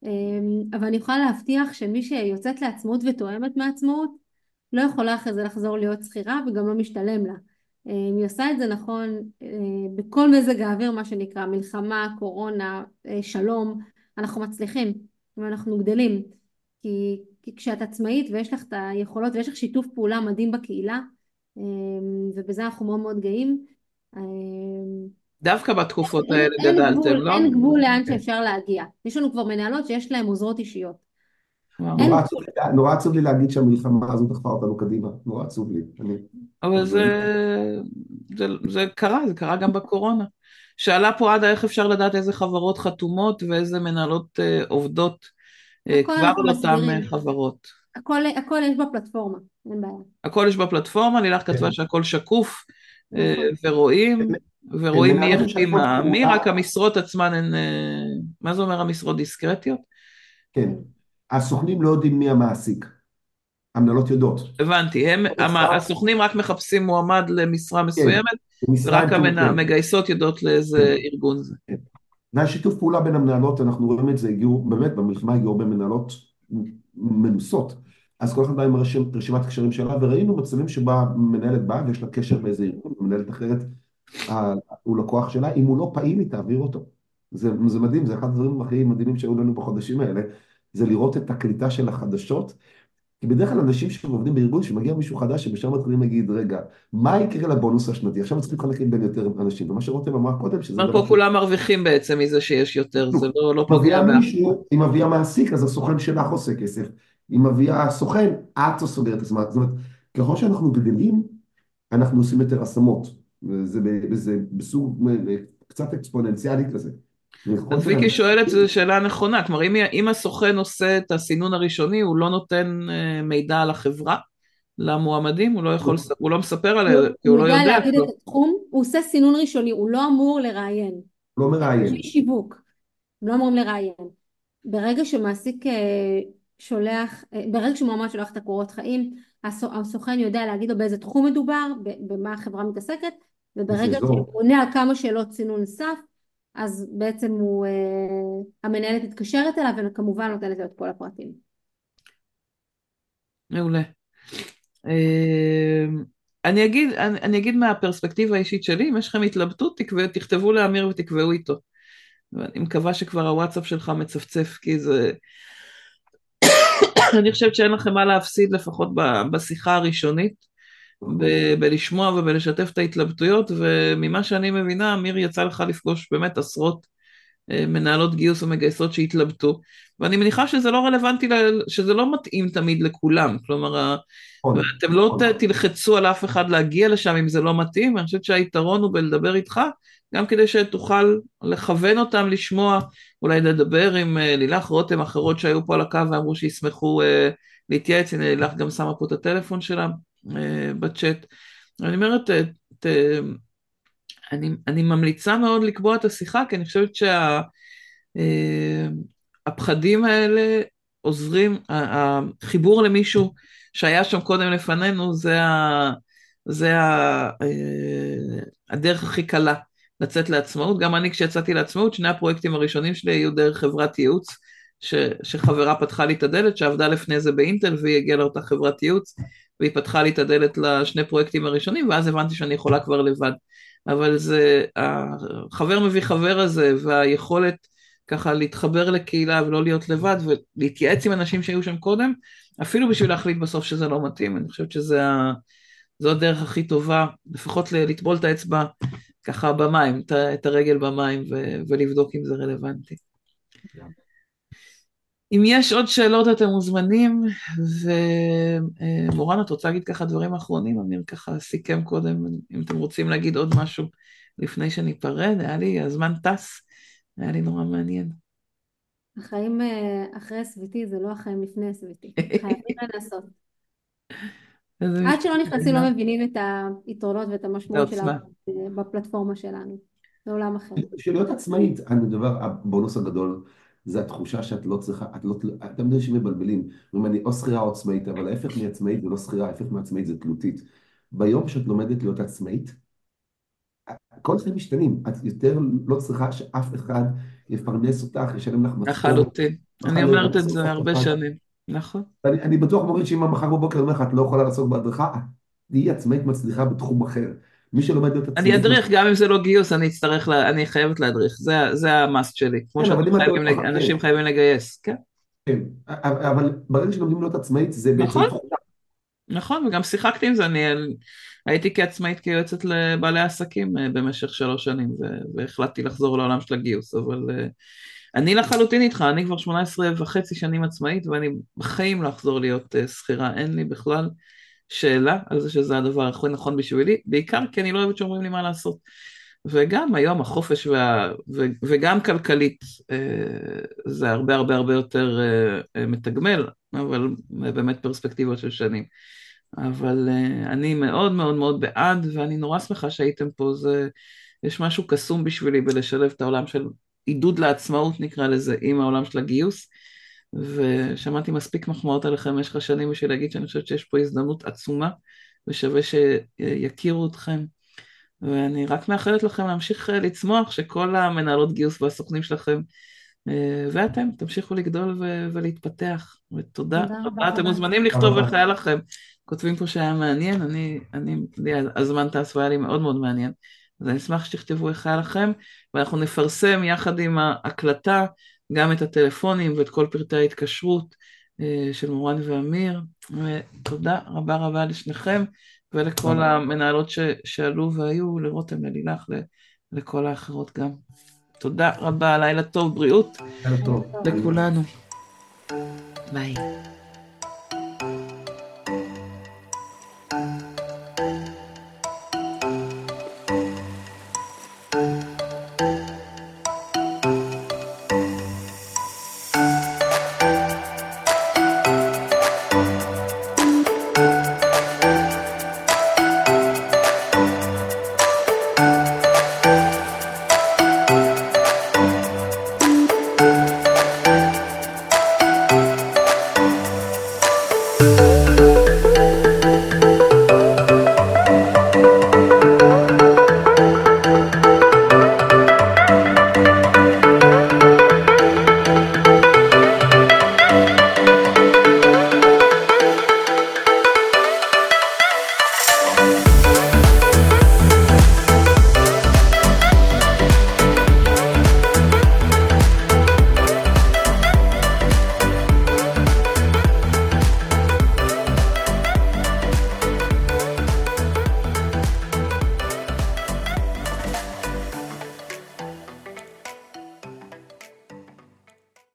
אמ, אבל אני יכולה להבטיח שמי שיוצאת לעצמאות ותואמת מעצמאות לא יכולה אחרי זה לחזור להיות שכירה וגם לא משתלם לה. אמ, היא עושה את זה נכון אה, בכל מזג האוויר מה שנקרא מלחמה, קורונה, אה, שלום, אנחנו מצליחים ואנחנו גדלים כי, כי כשאת עצמאית ויש לך את היכולות ויש לך שיתוף פעולה מדהים בקהילה אמ, ובזה אנחנו מאוד מאוד גאים דווקא בתקופות האלה גדלתם, גבול, לא? אין גבול לאן שאפשר להגיע. יש לנו כבר מנהלות שיש להן עוזרות אישיות. נורא עצוב לי להגיד שהמלחמה הזו דחפה אותנו קדימה, נורא עצוב לי. אבל זה, זה, זה קרה, זה קרה גם בקורונה. שאלה פה עדה איך אפשר לדעת איזה חברות חתומות ואיזה מנהלות uh, עובדות uh, כבר על אותן אה, חברות. הכל, הכל יש בפלטפורמה, אין בעיה. הכל יש בפלטפורמה, לילך כתבה כן. שהכל שקוף uh, ורואים. ורואים מי החתים מי, רק המשרות עצמן הן, אה, מה זה אומר המשרות דיסקרטיות? כן, הסוכנים לא יודעים מי המעסיק, המנהלות יודעות. הבנתי, הם, הסוכנים רק מחפשים מועמד למשרה כן, מסוימת, ורק המגייסות יודעות לאיזה ארגון זה. כן. והשיתוף פעולה בין המנהלות, אנחנו רואים את זה, הגיעו, באמת במלחמה הגיעו הרבה מנהלות מנוסות. אז כל אחד בא עם רשימת קשרים שלה, וראינו מצבים שבה מנהלת באה ויש לה קשר באיזה ארגון, ומנהלת אחרת הוא לקוח שלה, אם הוא לא פעיל היא תעביר אותו. זה, זה מדהים, זה אחד הדברים הכי מדהימים שהיו לנו בחודשים האלה, זה לראות את הקליטה של החדשות. כי בדרך כלל אנשים שעובדים בארגון, שמגיע מישהו חדש, שבשם מתחילים להגיד, רגע, מה יקרה לבונוס השנתי? עכשיו צריכים לחלק בין יותר אנשים, ומה שרותם אמרה קודם, שזה... אבל פה כולם מרוויחים בעצם מזה שיש יותר, זה לא, לא פוגע באף. אם מביאה מעסיק, אז הסוכן שלך עושה כסף. אם מביאה סוכן, את סוגרת את עצמה. זאת אומרת, ככל שאנחנו גדלים, אנחנו עושים יותר השמות. וזה, וזה בסוג קצת אקספוננציאלי כזה. אז ויקי שואלת, זו שאלה נכונה, כלומר אם, אם הסוכן עושה את הסינון הראשוני, הוא לא נותן אה, מידע על החברה למועמדים, הוא לא יכול, הוא לא מספר עליה, כי הוא לא יודע. הוא יודע להגיד את התחום, הוא עושה סינון ראשוני, הוא לא אמור לראיין. לא מראיין. יש שיווק, הם לא אמורים לראיין. ברגע שמעסיק אה, שולח, אה, ברגע שמועמד שולח את הקורות חיים, הסוכן יודע להגיד לו באיזה תחום מדובר, במה החברה מתעסקת, וברגע שהוא עונה על כמה שאלות סינון סף, אז בעצם הוא, uh, המנהלת מתקשרת אליו וכמובן נותנת לו את כל הפרטים. מעולה. Uh, אני אגיד, אני, אני אגיד מהפרספקטיבה האישית שלי, אם יש לכם התלבטות, תקבע, תכתבו לאמיר ותקבעו איתו. ואני מקווה שכבר הוואטסאפ שלך מצפצף, כי זה... אני חושבת שאין לכם מה להפסיד לפחות בשיחה הראשונית. ב- בלשמוע ובלשתף את ההתלבטויות, וממה שאני מבינה, אמיר יצא לך לפגוש באמת עשרות אה, מנהלות גיוס ומגייסות שהתלבטו, ואני מניחה שזה לא רלוונטי, שזה לא מתאים תמיד לכולם, כלומר, נכון, אתם לא נכון. תלחצו על אף אחד להגיע לשם אם זה לא מתאים, ואני חושבת שהיתרון הוא בלדבר איתך, גם כדי שתוכל לכוון אותם לשמוע, אולי לדבר עם אה, לילך רותם, אחרות שהיו פה על הקו ואמרו שישמחו אה, להתייעץ, הנה לילך גם שמה פה את הטלפון שלה, בצ'אט. אני אומרת, ת, ת, אני, אני ממליצה מאוד לקבוע את השיחה, כי אני חושבת שהפחדים שה, אה, האלה עוזרים, החיבור למישהו שהיה שם קודם לפנינו, זה, ה, זה ה, אה, הדרך הכי קלה לצאת לעצמאות. גם אני כשיצאתי לעצמאות, שני הפרויקטים הראשונים שלי היו דרך חברת ייעוץ. ש, שחברה פתחה לי את הדלת, שעבדה לפני זה באינטל והיא הגיעה לאותה חברת ייעוץ, והיא פתחה לי את הדלת לשני פרויקטים הראשונים, ואז הבנתי שאני יכולה כבר לבד. אבל זה, החבר מביא חבר הזה, והיכולת ככה להתחבר לקהילה ולא להיות לבד, ולהתייעץ עם אנשים שהיו שם קודם, אפילו בשביל להחליט בסוף שזה לא מתאים, אני חושבת שזו הדרך הכי טובה, לפחות לטבול את האצבע ככה במים, את הרגל במים, ולבדוק אם זה רלוונטי. אם יש עוד שאלות אתם מוזמנים, ומורן, את רוצה להגיד ככה דברים אחרונים? אמיר ככה סיכם קודם, אם אתם רוצים להגיד עוד משהו לפני שניפרד, היה לי, הזמן טס, היה לי נורא מעניין. החיים אה, אחרי SVT זה לא החיים לפני SVT, חייבים לנסות. עד שלא נכנסים לא מבינים את היתרונות ואת המשמעות שלה בפלטפורמה שלנו, זה עולם אחר. שלהיות עצמאית, הדבר, הבונוס הגדול, זה התחושה שאת לא צריכה, את לא, אתם יודעים שמבלבלים, אומרים אני או שכירה או עצמאית, אבל ההפך מעצמאית זה לא שכירה, ההפך מעצמאית זה תלותית. ביום שאת לומדת להיות עצמאית, כל חיים משתנים, את יותר לא צריכה שאף אחד יפרנס אותך, ישלם לך משכורת. לחלוטין, אני אומרת את זה הרבה שנים, נכון. אני, אני בטוח מוריד שאם מחר בבוקר אומר לך, את לא יכולה לעסוק בהדרכה, תהיי עצמאית מצליחה בתחום אחר. מי שלומד להיות עצמאי... אני אדריך, גם אם זה לא גיוס, אני אצטרך, אני חייבת להדריך, זה המאסט שלי, כמו כן, שאנשים חייבים לגייס, כן. כן, אבל ברגע שלומדים להיות עצמאית זה בעצם נכון, נכון, וגם שיחקתי עם זה, אני הייתי כעצמאית כיועצת לבעלי עסקים אה, במשך שלוש שנים, והחלטתי לחזור לעולם של הגיוס, אבל אה, אני לחלוטין איתך, אני כבר שמונה עשרה וחצי שנים עצמאית, ואני בחיים לא אחזור להיות אה, שכירה, אין לי בכלל. שאלה על זה שזה הדבר הכי נכון בשבילי, בעיקר כי אני לא אוהבת שאומרים לי מה לעשות. וגם היום החופש וה, ו, וגם כלכלית אה, זה הרבה הרבה הרבה יותר אה, אה, מתגמל, אבל באמת פרספקטיבות של שנים. אבל אני מאוד מאוד מאוד בעד, ואני נורא שמחה שהייתם פה, זה, יש משהו קסום בשבילי בלשלב את העולם של עידוד לעצמאות נקרא לזה, עם העולם של הגיוס. ושמעתי מספיק מחמאות עליכם במשך השנים בשביל להגיד שאני חושבת שיש פה הזדמנות עצומה ושווה שיכירו אתכם. ואני רק מאחלת לכם להמשיך אה, לצמוח, שכל המנהלות גיוס והסוכנים שלכם אה, ואתם תמשיכו לגדול ו- ולהתפתח. ותודה רבה. אתם מוזמנים לכתוב איך היה לכם. כותבים פה שהיה מעניין, אני, אני, לי הזמן טס והיה לי מאוד מאוד מעניין. אז אני אשמח שתכתבו איך היה לכם, ואנחנו נפרסם יחד עם ההקלטה גם את הטלפונים ואת כל פרטי ההתקשרות אה, של מורן ואמיר. ותודה רבה רבה לשניכם ולכל המנהלות ש, שעלו והיו, לרותם, ללילך, לכל האחרות גם. תודה רבה, לילה טוב, בריאות. לילה טוב. לכולנו. ביי.